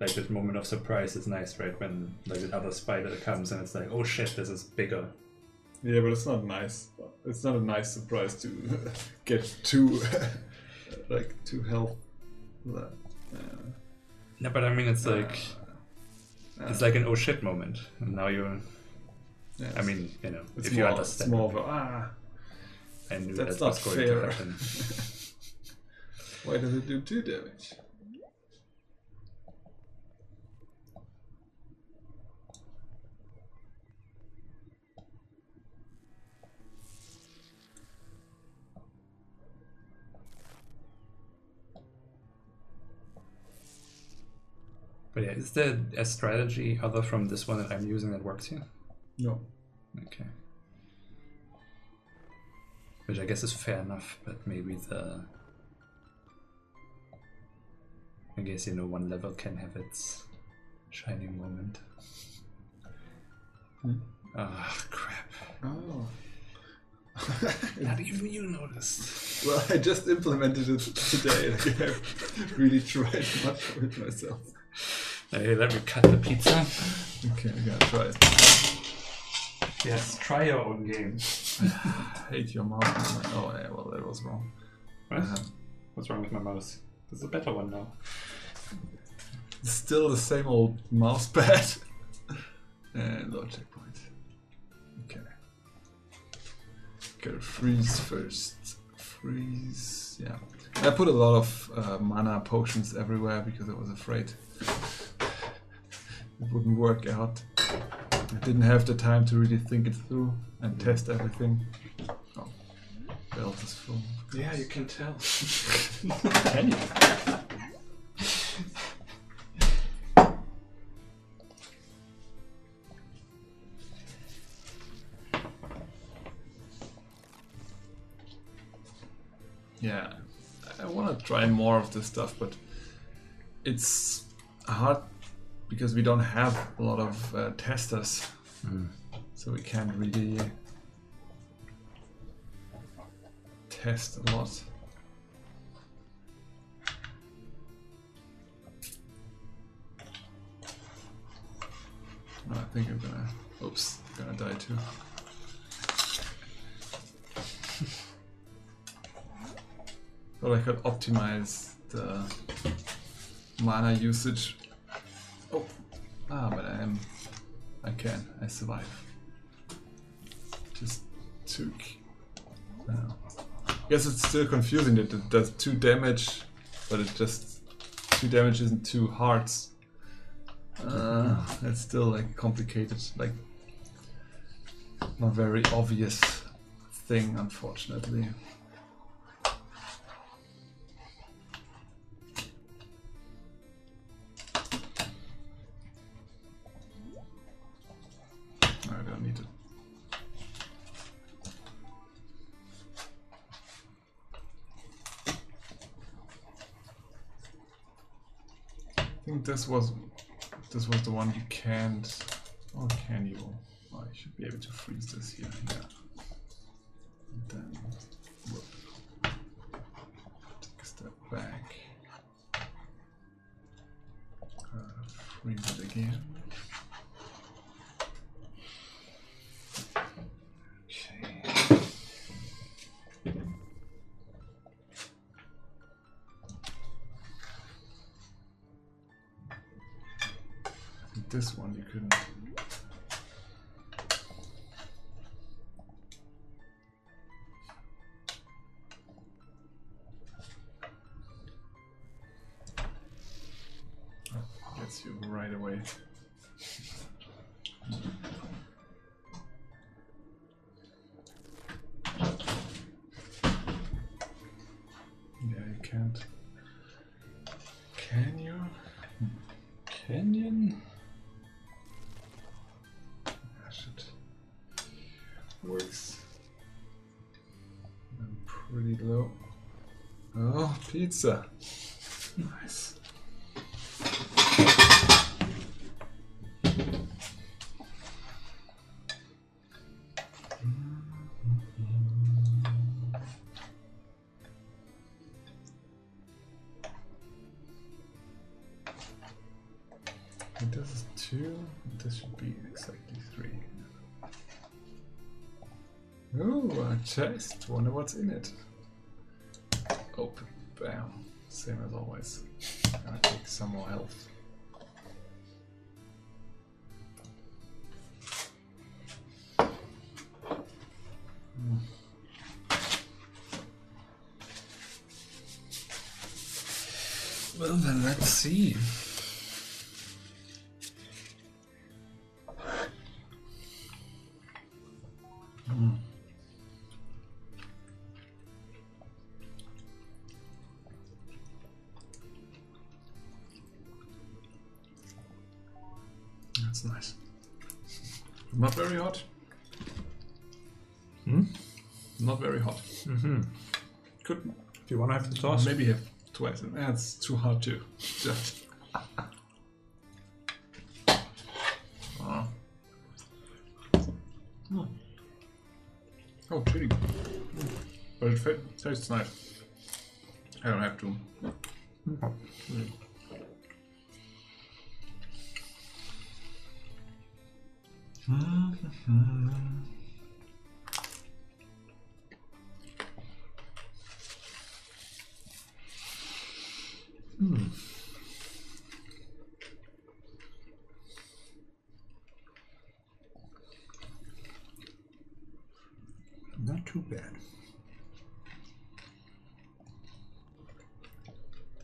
like this moment of surprise is nice, right? When like another spider comes and it's like, oh shit, this is bigger. Yeah, but it's not nice. It's not a nice surprise to get two like two health. Uh, No, but I mean, it's like it's like an oh shit moment, and now you're. I mean, you know, it's if more, you it's understand, more of a ah. I knew that's not what's going fair. to happen. Why does it do two damage? But yeah, is there a strategy other from this one that I'm using that works here? No. Okay. Which I guess is fair enough, but maybe the. I guess, you know, one level can have its shining moment. Hmm. Ah, crap. Oh. Not even you noticed. Well, I just implemented it today. Like, I really tried much of it myself. Hey, let me cut the pizza. Okay, I gotta try it. Yes, try your own game. I hate your mouse. Oh, yeah, well, that was wrong. What? Uh, What's wrong with my mouse? There's a better one now. still the same old mouse pad. and low checkpoint. Okay. Gotta freeze first. Freeze. Yeah. I put a lot of uh, mana potions everywhere because I was afraid it wouldn't work out. I didn't have the time to really think it through and test everything. Oh, belt is full. Yeah, you can tell. Can you? Yeah, I want to try more of this stuff, but it's hard because we don't have a lot of uh, testers, so we can't really test a lot. No, I think I'm gonna. Oops, gonna die too. Thought I could optimize the mana usage. Ah, but I am. I can. I survive. Just took. Oh. Guess it's still confusing that it does two damage, but it just two damage isn't two hearts. Uh, it's still like complicated, like not very obvious thing, unfortunately. Was this was the one you can't or oh, can you? Oh, I should be able to freeze this here. Yeah. And then pizza. Nice. This is two. This should be exactly three. Ooh, a chest. Wonder what's in it. Open. Bam. Same as always. Gonna take some more health. Hmm. Well, then let's see. That's nice. Not very hot. Hmm? Not very hot. Mm-hmm. Could Do you want to have the toss? maybe have twice. That's too hard to judge. Ah. Hmm. Oh, chili. But it tastes nice. I don't have to. Hmm. Not too bad.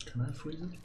Can I freeze it?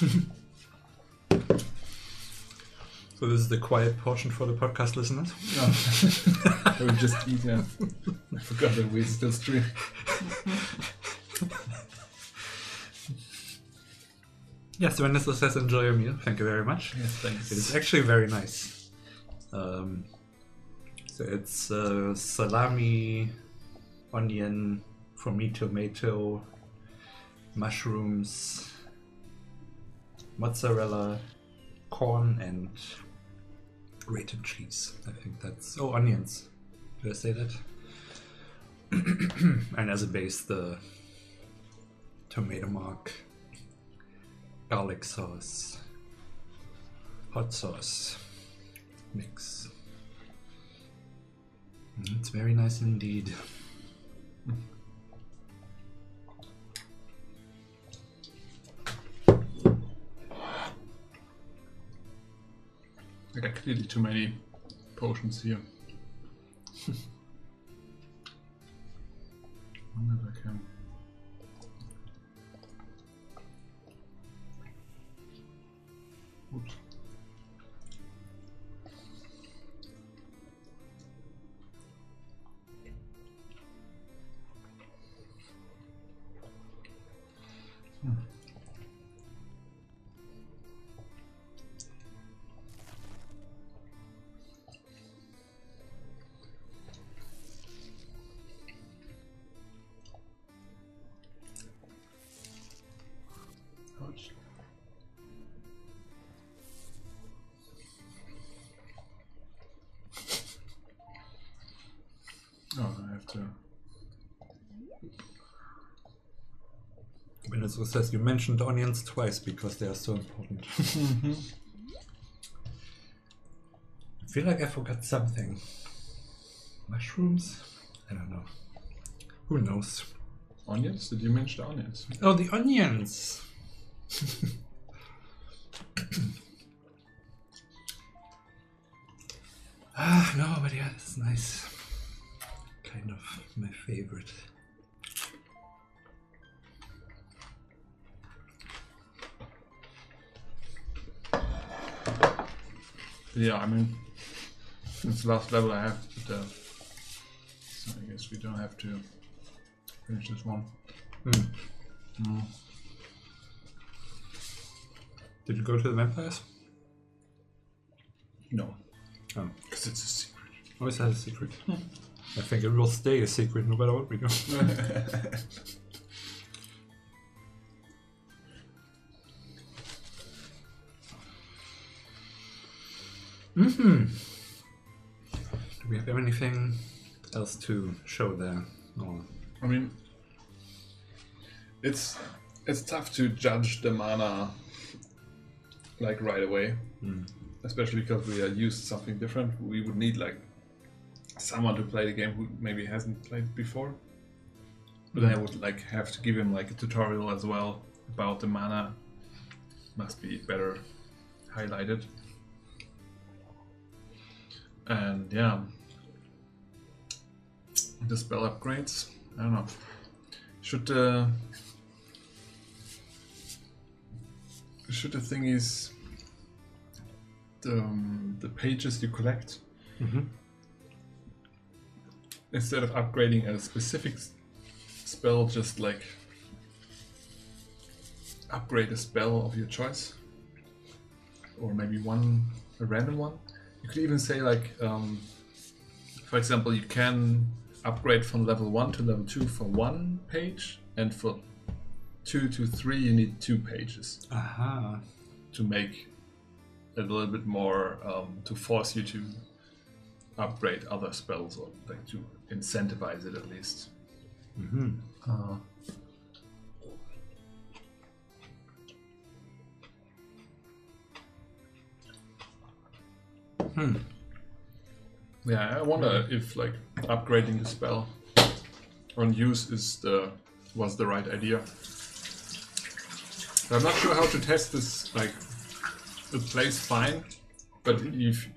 So this is the quiet portion for the podcast listeners. Yeah. I just eat, yeah. I forgot that we're still stream. Yes, Vanessa says enjoy your meal. Thank you very much. Yes, thanks. It is actually very nice. Um, so it's uh, salami, onion, for me tomato, mushrooms, mozzarella, corn, and grated cheese. I think that's oh onions. Did I say that? and as a base, the tomato mark, garlic sauce, hot sauce mix. Mm, It's very nice indeed. I got clearly too many potions here. wonder if I can. It says you mentioned onions twice because they are so important. I feel like I forgot something. Mushrooms? I don't know. Who knows? Onions? Did you mention the onions? Oh, the onions! ah, no, but yeah, it's nice. Kind of my favorite. Yeah, I mean, it's the last level I have, but, uh, so I guess we don't have to finish this one. Hmm. Mm. Did you go to the vampires? No, Oh. because it's a secret. Always is that a secret? I think it will stay a secret no matter what we do. hmm Do we have anything else to show there? Or I mean, it's it's tough to judge the mana like right away, Hmm. especially because we are used to something different. We would need like someone to play the game who maybe hasn't played before. But then I would like have to give him like a tutorial as well about the mana. Must be better highlighted. And yeah, the spell upgrades. I don't know. Should uh, should the thing is the um, the pages you collect Mhm. instead of upgrading a specific spell, just like upgrade a spell of your choice, or maybe one a random one. You could even say like, um, for example, you can upgrade from level one to level two for one page, and for two to three you need two pages Aha. to make a little bit more um, to force you to upgrade other spells or like to incentivize it at least. hmm Uh, Hmm. yeah, I wonder if like upgrading the spell on use is the was the right idea. I'm not sure how to test this. Like, it plays fine, but if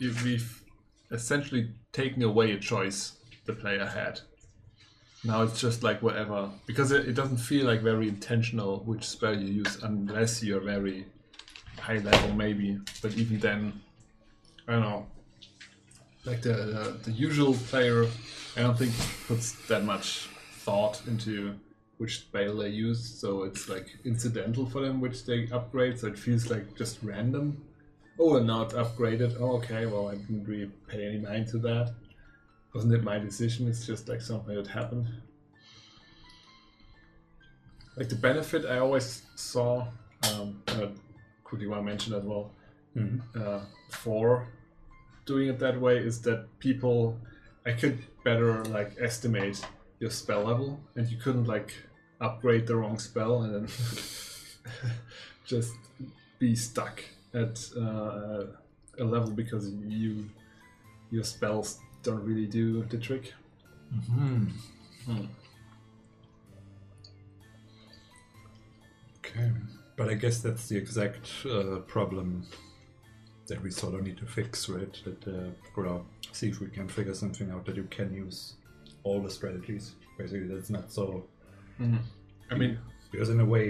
if we've essentially taken away a choice the player had. Now it's just like whatever because it, it doesn't feel like very intentional which spell you use unless you're very high level maybe. But even then, I don't know. Like the the, the usual player, I don't think puts that much thought into which spell they use. So it's like incidental for them which they upgrade. So it feels like just random. Oh, and now it's upgraded. Oh, okay. Well, I didn't really pay any mind to that. Wasn't it my decision? It's just like something that happened. Like the benefit I always saw, um, and I quickly want to mention as well, hmm uh, for doing it that way is that people I could better like estimate your spell level and you couldn't like upgrade the wrong spell and then just be stuck at uh, a level because you your spells don't really do the trick. hmm Hmm. Okay. But I guess that's the exact uh, problem that we sort of need to fix, right? That uh, or see if we can figure something out that you can use all the strategies. Basically, that's not so. I mean, Because in a way,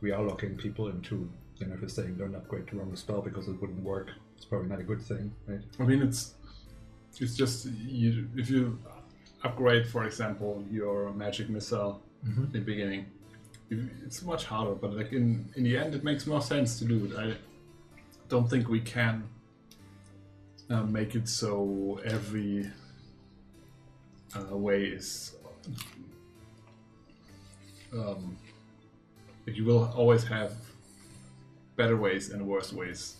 we are locking people into. You know, if you're saying don't upgrade to wrong spell because it wouldn't work, it's probably not a good thing, right? I mean, it's it's just you if you upgrade, for example, your magic missile Mm-hmm. in the beginning, it's much harder. But like in in the end, it makes more sense to do it. I don't think we can uh, make it so every uh, way is. Um, you will always have better ways and worse ways.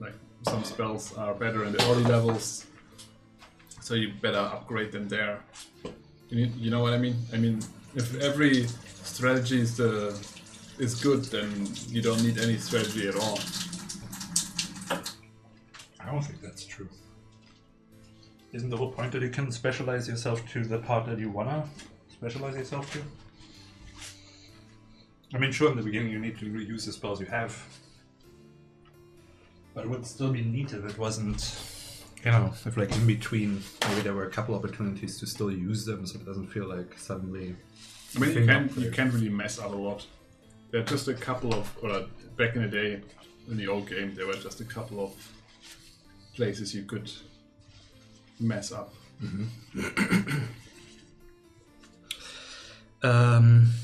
Like some spells are better in the early levels, so you better upgrade them there. You, you know what I mean? I mean, if every strategy is the is good, then you don't need any strategy at all. I don't think that's true. Isn't the whole point that you can specialize yourself to the part that you wanna specialize yourself to? I mean, sure, in the beginning you need to reuse the spells you have, but it would still be neat if it wasn't, you know, if like in between maybe there were a couple opportunities to still use them, so it doesn't feel like suddenly. I mean, you can, you can't really mess up a lot. There are just a couple of, or back in the day, in the old game, there were just a couple of places you could mess up. Um.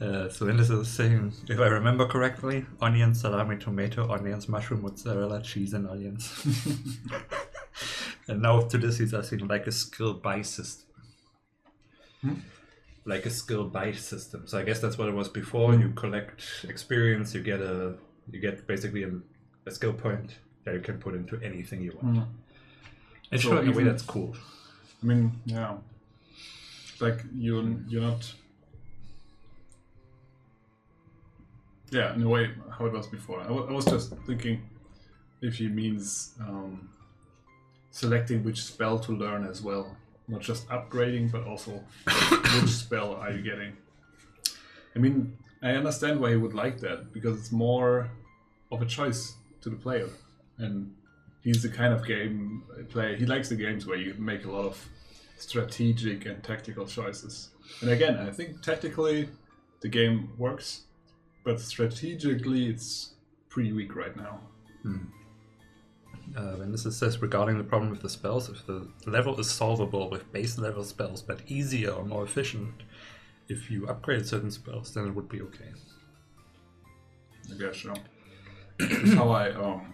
Uh, so Linus is saying, if I remember correctly, onion, salami, tomato, onions, mushroom, mozzarella, cheese, and onions. and now to this he's asking like a skill buy system. Like a skill buy system. So I guess that's what it was before. You collect experience, you get a you get basically a, a skill point that you can put into anything you want. And So sure, in a way that's cool. I mean, yeah, like you you're not. Yeah, in a way, how it was before. I was just thinking if he means um, selecting which spell to learn as well, not just upgrading, but also which spell are you getting. I mean, I understand why he would like that because it's more of a choice to the player, and he's the kind of game player. He likes the games where you make a lot of strategic and tactical choices. And again, I think tactically the game works, but strategically it's pretty weak right now. Uh, and this is says regarding the problem with the spells, if the level is solvable with base level spells, but easier or more efficient, if you upgrade certain spells, then it would be okay. I guess so. That's how I um,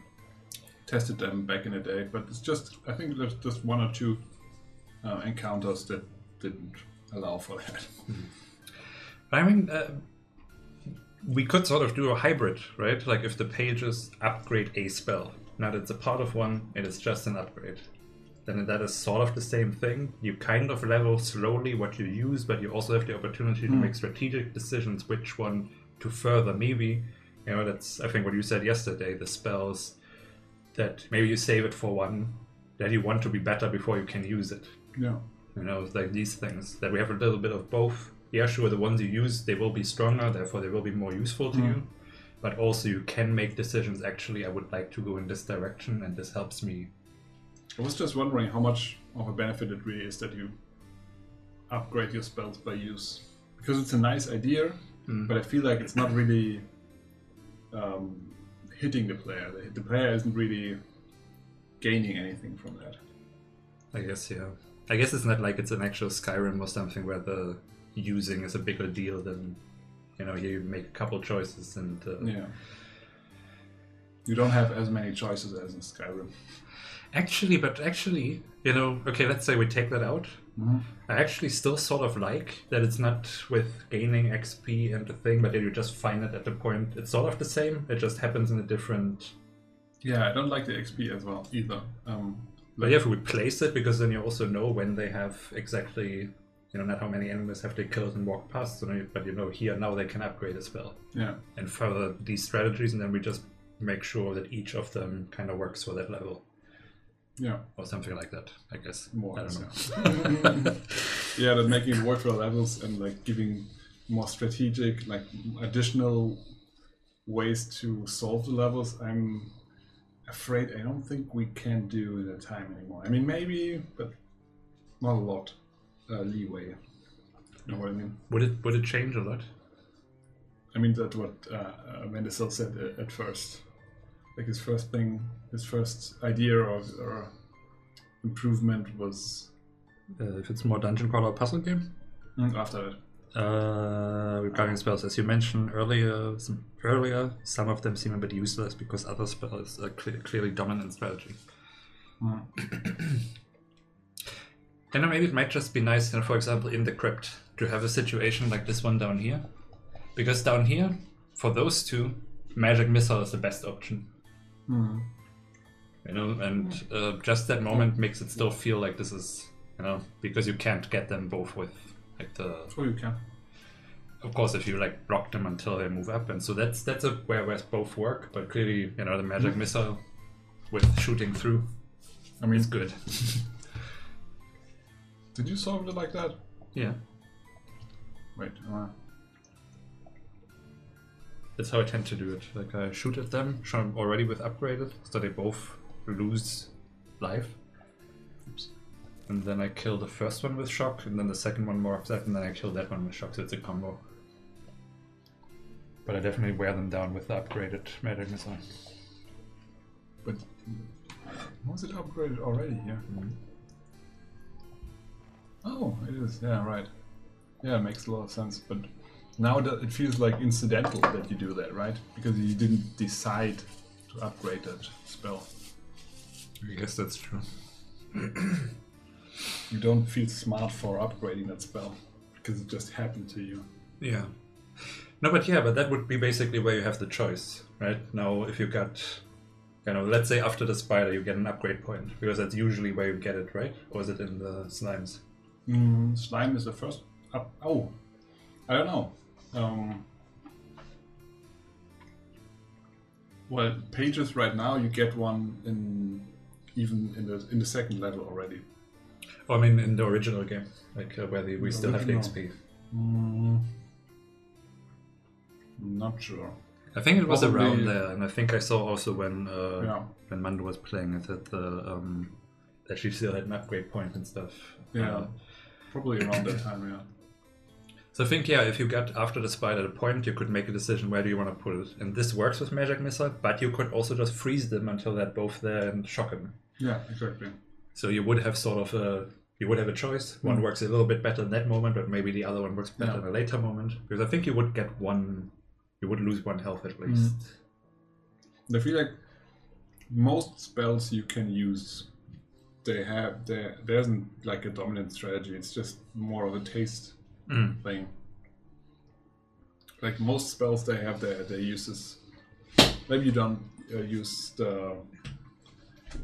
tested them back in the day, but it's just I think there's just one or two uh, encounters that didn't allow for that. But I mean, uh, we could sort of do a hybrid, right? Like if the pages upgrade a spell, not it's a part of one, it is just an upgrade. Then that is sort of the same thing. You kind of level slowly what you use, but you also have the opportunity to make strategic decisions which one to further. Maybe, you know, that's I think what you said yesterday. The spells that maybe you save it for one that you want to be better before you can use it. Yeah. You know, like these things that we have a little bit of both. Yeah, sure, the ones you use, they will be stronger, therefore they will be more useful to hmm. you. But also, you can make decisions. Actually, I would like to go in this direction, and this helps me. I was just wondering how much of a benefit it really is that you upgrade your spells by use. Because it's a nice idea, hmm. but I feel like it's not really um, hitting the player. The, the player isn't really gaining anything from that. I guess, yeah. I guess it's not like it's an actual Skyrim or something where the using is a bigger deal than, you know, you make a couple choices and. Uh, Yeah. You don't have as many choices as in Skyrim. Actually, but actually, you know, okay, let's say we take that out. I actually still sort of like that it's not with gaining XP and the thing, but that you just find it at the point. It's sort of the same. It just happens in a different. Yeah, I don't like the XP as well either. Um, But you have to replace it because then you also know when they have exactly, you know, not how many enemies have they killed and walked past. So you- but you know, here now they can upgrade as well yeah. and further these strategies, and then we just make sure that each of them kind of works for that level Yeah. or something like that. I guess. More I don't less, know. yeah. yeah, that making it work for levels and like giving more strategic, like additional ways to solve the levels. I'm afraid I don't think we can do in a time anymore. I mean, maybe, but not a lot uh, leeway. You know what I mean? Would it would it change a lot? I mean, that's what uh, uh, said uh, at first. Like his first thing, his first idea or, or improvement was Uh, if it's more dungeon crawler puzzle game. after that. Uh, regarding spells, as you mentioned earlier, some, earlier, some of them seem a bit useless because other spells are cle- clearly dominant strategy. And maybe it might just be nice, you know, for example, in the crypt, to have a situation like this one down here, because down here, for those two, magic missile is the best option. You You know, and uh, just that moment makes it still feel like this is, you know, because you can't get them both with like the. Oh, you can. Of course, if you like block them until they move up, and so that's that's a where where both work. But clearly, you know, the magic Mm-hmm. missile with shooting through I mean, it's good. did you solve it like that? yeah, Wait. Uh, that's how I tend to do it. Like I shoot at them, show them already with upgraded, so they both lose life. oops. And then I kill the first one with shock, and then the second one more upset, and then I kill that one with shock, so it's a combo. But I definitely wear them down with the upgraded magic missile. But was it upgraded already? Yeah. Mm-hmm. Oh, it is. Yeah, right. Yeah, it makes a lot of sense. But now that it feels like incidental that you do that, right? Because you didn't decide to upgrade that spell. I guess that's true. You don't feel smart for upgrading that spell because it just happened to you. Yeah. No, but yeah, but that would be basically where you have the choice, right? Now, if you got, you know, let's say after the spider you get an upgrade point, because that's usually where you get it, right? Or is it in the slimes? Mm, slime is the first up. Oh, I don't know. Um, well, pages right now you get one in even in the in the second level already. Oh, I mean, in the original game, like uh, where the, we still have the Original. XP. Mm, not sure. I think it was Probably- around there, and I think I saw also when uh, Yeah. when Mando was playing it that the um, that she still had an upgrade point and stuff. Yeah, Uh, probably around that time. Yeah. So I think yeah, if you got after the spider the point, you could make a decision where do you want to put it, and this works with magic missile. But you could also just freeze them until they're both there and shock them. Yeah, exactly. So you would have sort of a you would have a choice. One Mm. works a little bit better in that moment, but maybe the other one works better Yeah. in a later moment. Because I think you would get one, you would lose one health at least. I feel like most spells you can use, they have there. There isn't like a dominant strategy. It's just more of a taste Mm. thing. Like most spells, they have their their uses. Maybe you don't uh, use the.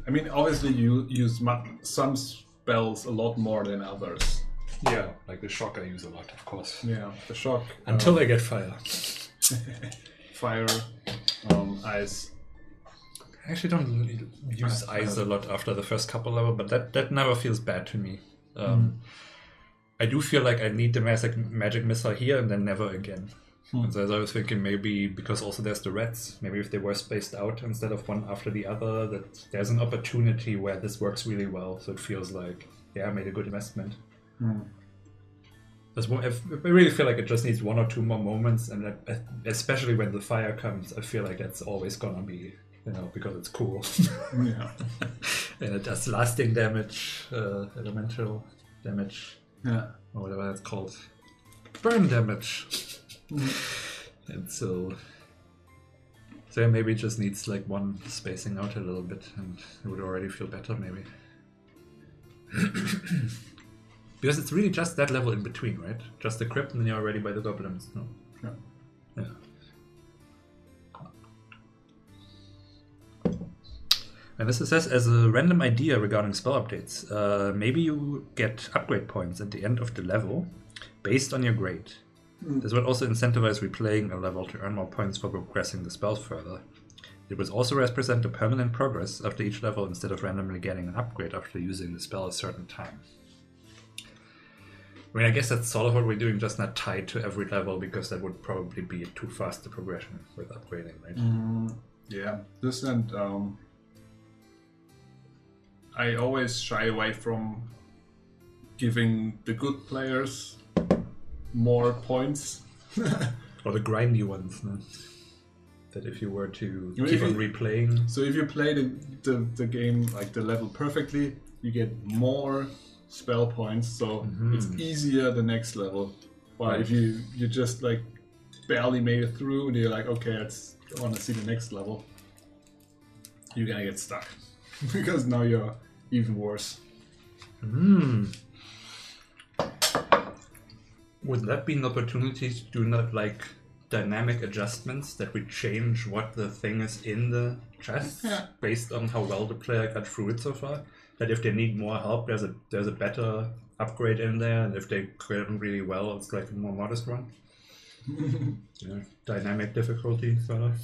I mean, obviously you use some spells a lot more than others. Yeah, like the shock I use a lot, of course. Yeah, the shock Until I get fire. fire, um, ice. I actually don't really use I- eyes a lot after the first couple level, but that, that never feels bad to me. Um, I do feel like I need the magic magic missile here and then never again. Hmm. And so as I was thinking, maybe because also there's the rats, maybe if they were spaced out instead of one after the other, that there's an opportunity where this works really well. So it feels like, yeah, I made a good investment. Hmm. One- I really feel like it just needs one or two more moments, and especially when the fire comes, I feel like that's always gonna be, you know, because it's cool. Yeah. and it does lasting damage, uh, elemental damage, Yeah. or whatever that's called, burn damage. And so, so maybe it just needs like one spacing out a little bit, and it would already feel better, maybe. because it's really just that level in between, right? Just the crypt, and then you're already by the goblins. No. Yeah. Yeah. And this says as a random idea regarding spell updates. Uh, maybe you get upgrade points at the end of the level based on your grade. This would also incentivize replaying a level to earn more points for progressing the spell further. It would also represent a permanent progress after each level instead of randomly getting an upgrade after using the spell a certain time. I mean, I guess that's sort of what we're doing, just not tied to every level because that would probably be too fast a progression with upgrading, right? Mm, yeah, this and um, I always shy away from giving the good players more points. Or the grindy ones, no? That if you were to You- keep if on you- replaying. so if you play the, the, the game like the level perfectly, you get more spell points, so it's Mhm. easier the next level. But if you you just like barely made it through and you're like, okay, I want to see the next level, you're gonna get stuck because now you're even worse. Hmm. Would that be an opportunity to do not like dynamic adjustments that we change what the thing is in the chest Yeah. based on how well the player got through it so far. That if they need more help, there's a there's a better upgrade in there, and if they clear them really well, it's like a more modest one. yeah, dynamic difficulty, sort of.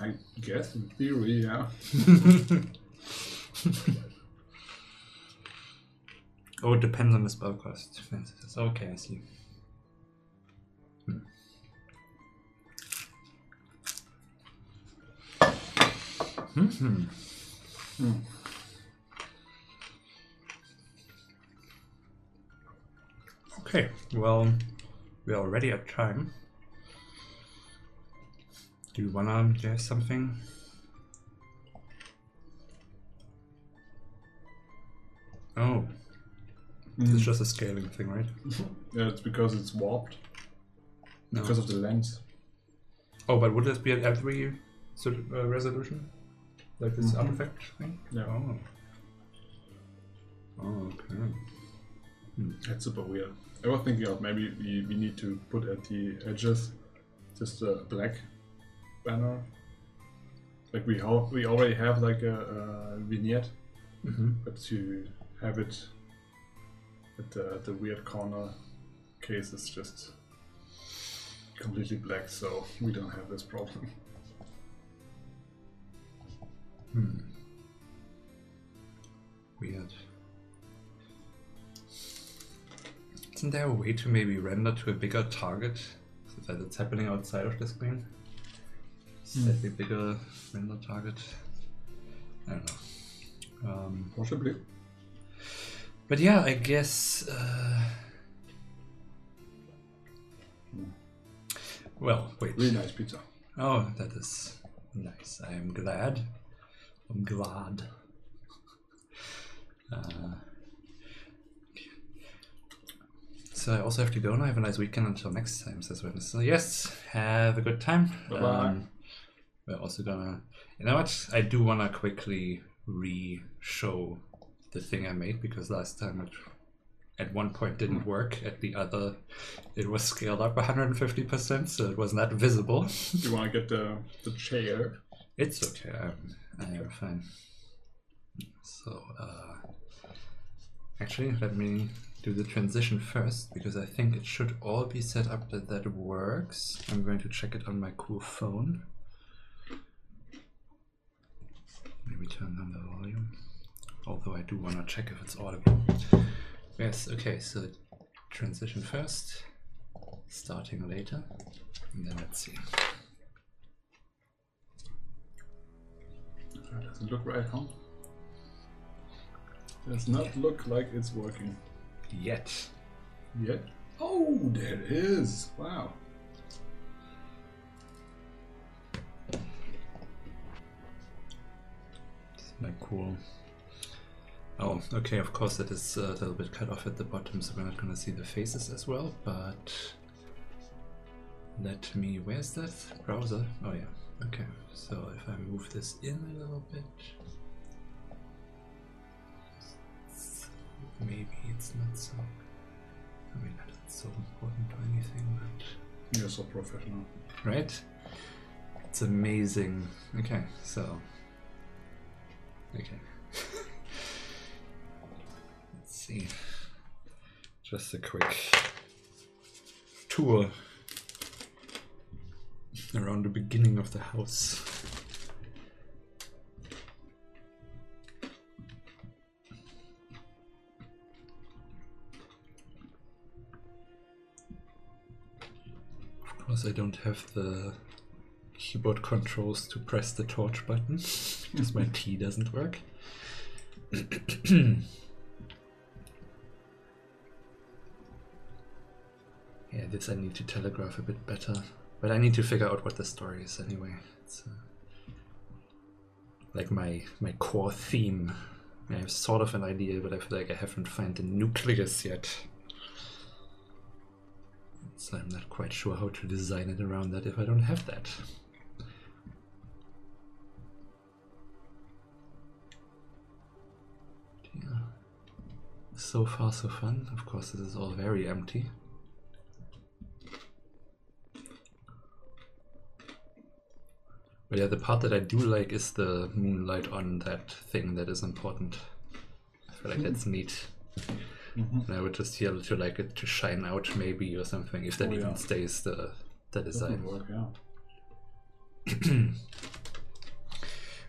I guess in theory, yeah. Oh, it depends on the spell cost. Okay, I see. Hmm. Hmm. Okay, well, we're already at time. Do you wanna do something? Oh, Mm. it's just a scaling thing, right? Yeah, it's because it's warped. No. Because of the lens. Oh, but would this be at every sort of, uh, resolution? Like this Mhm. artifact thing? Yeah. Oh. Oh, okay. That's super weird. I was thinking of maybe we, we need to put at the edges just a black banner. Like we ho- we already have like a, a vignette, Mm-hmm. but to have it at the, the weird corner case is just completely black, so we don't have this problem. Hmm. Weird. Isn't there a way to maybe render to a bigger target so that it's happening outside of the screen? Slightly bigger render target. I don't know. Um, Possibly. But yeah, I guess. Uh... Well, wait. Really nice pizza. Oh, that is nice. I am glad. I'm glad. Uh, so I also have to go now. Have a nice weekend until next time, says Wednesday. So yes, have a good time. Um, Bye-bye. we're also gonna. You know what? I do wanna quickly re-show the thing I made because last time it at one point didn't work. At the other, it was scaled up 150%, so it was not visible. You want to get the, the chair? It's okay. I'm, I am fine. So, uh, actually, let me do the transition first because I think it should all be set up that that works. I'm going to check it on my cool phone. Maybe turn down the volume. Although I do want to check if it's audible. Yes, okay, so transition first, starting later, and then let's see. Uh, Does it look right, huh? Does not look like it's working Yet. yet. Oh, there it is! Wow. Like cool. Oh, okay, of course it is a little bit cut off at the bottom, so we're not gonna see the faces as well, but let me, where's that browser? Oh yeah, okay, so if I move this in a little bit, maybe it's not so, I mean, not so important or anything, but You're so professional. right? It's amazing. Okay, so. Okay. See. Just a quick tour around the beginning of the house. Of course, I don't have the keyboard controls to press the torch button because my T doesn't work. yeah, this I need to telegraph a bit better, but I need to figure out what the story is anyway. It's uh, like my my core theme. I have sort of an idea, but I feel like I haven't found the nucleus yet. So I'm not quite sure how to design it around that if I don't have that. Yeah. So far, so fun. Of course, this is all very empty. But yeah, the part that I do like is the moonlight on that thing that is important. I feel like that's neat. Mhm. And I would just here to like it to shine out maybe or something if that Oh, even yeah. stays the the design. work, yeah.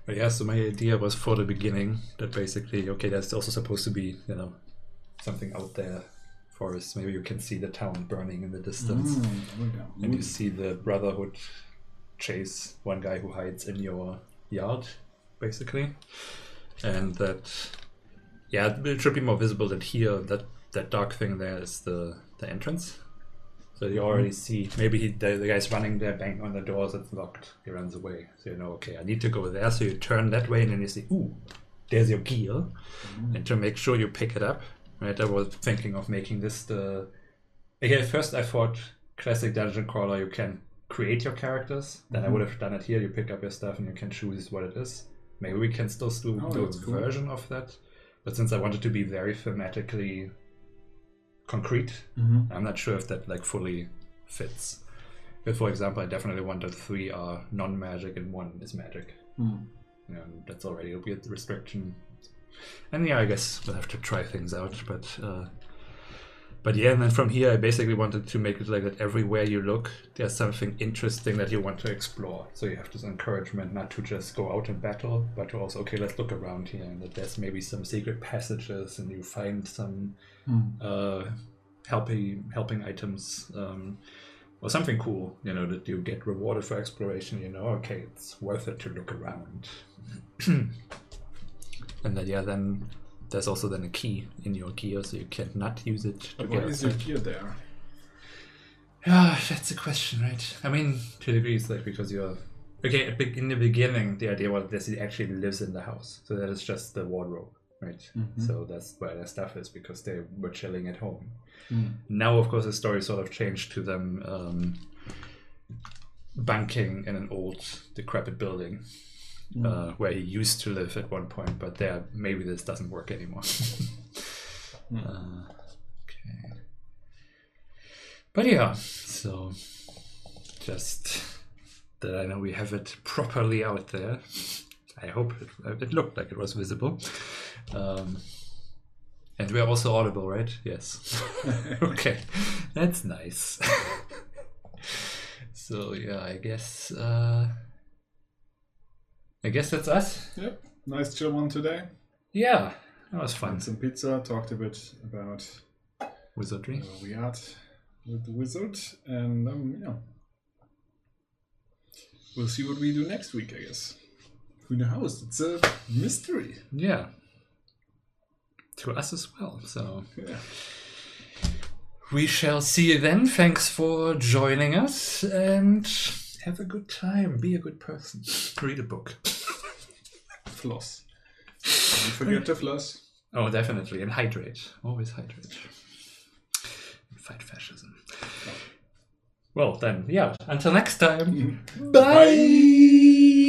But yeah, so my idea was for the beginning that basically, okay, that's also supposed to be, you know, something out there for us. Maybe you can see the town burning in the distance. Mm. And you see the Brotherhood chase one guy who hides in your yard, basically. And that, yeah, it should be more visible that here, that, that dark thing there is the, the entrance. So you already mm-hmm. see, maybe he, the, the guy's running there, bang on the doors, it's locked, he runs away. So you know, okay, I need to go there. So you turn that way and then you see, ooh, there's your gear. Mm-hmm. And to make sure you pick it up, right, I was thinking of making this the. Okay, first I thought classic dungeon crawler, you can create your characters. Then I Mhm. would have done it here. You pick up your stuff and you can choose what it is. Maybe we can still do, Oh, a cool. version of that. But since I wanted to be very thematically concrete, Mhm. I'm not sure if that like fully fits. But for example, I definitely want wanted three are non-magic and one is magic. Mm. And that's already a weird restriction. And yeah, I guess we'll have to try things out. But uh, but yeah, and then from here, I basically wanted to make it like that. Everywhere you look, there's something interesting that you want to explore. So you have this encouragement not to just go out and battle, but to also okay, let's look around here, and that there's maybe some secret passages, and you find some Mm. uh, helping helping items um, or something cool. You know that you get rewarded for exploration. You know, okay, it's worth it to look around. and then yeah, then there's also then a key in your gear, so you can't not use it. To But why is your gear there? Yeah, that's a question, right? I mean, to a degree, it's like because you're okay. In the beginning, the idea was that he actually lives in the house, so that is just the wardrobe, right? Mhm. So that's where their stuff is because they were chilling at home. Mm. Now, of course, the story sort of changed to them um, bunking in an old, decrepit building uh, where he used to live at one point, but there maybe this doesn't work anymore. uh, okay. But yeah, so just that I know we have it properly out there. I hope it, it looked like it was visible. Um, and we're also audible, right? Yes. okay, that's nice. so yeah, I guess uh, I guess that's us. Yep. Nice chill one today. Yeah, that was fun. Had some pizza. Talked a bit about Wizardry. where we at with the wizard, and um, yeah, we'll see what we do next week. I guess. Who knows? It's a mystery. Yeah. To us as well. So Yeah. we shall see you then. Thanks for joining us and have a good time. Be a good person. Read a book. Floss. Don't forget to floss. Oh, definitely. And hydrate. Always hydrate. Fight fascism. Well, then, yeah. Until next time. Mm-hmm. Bye.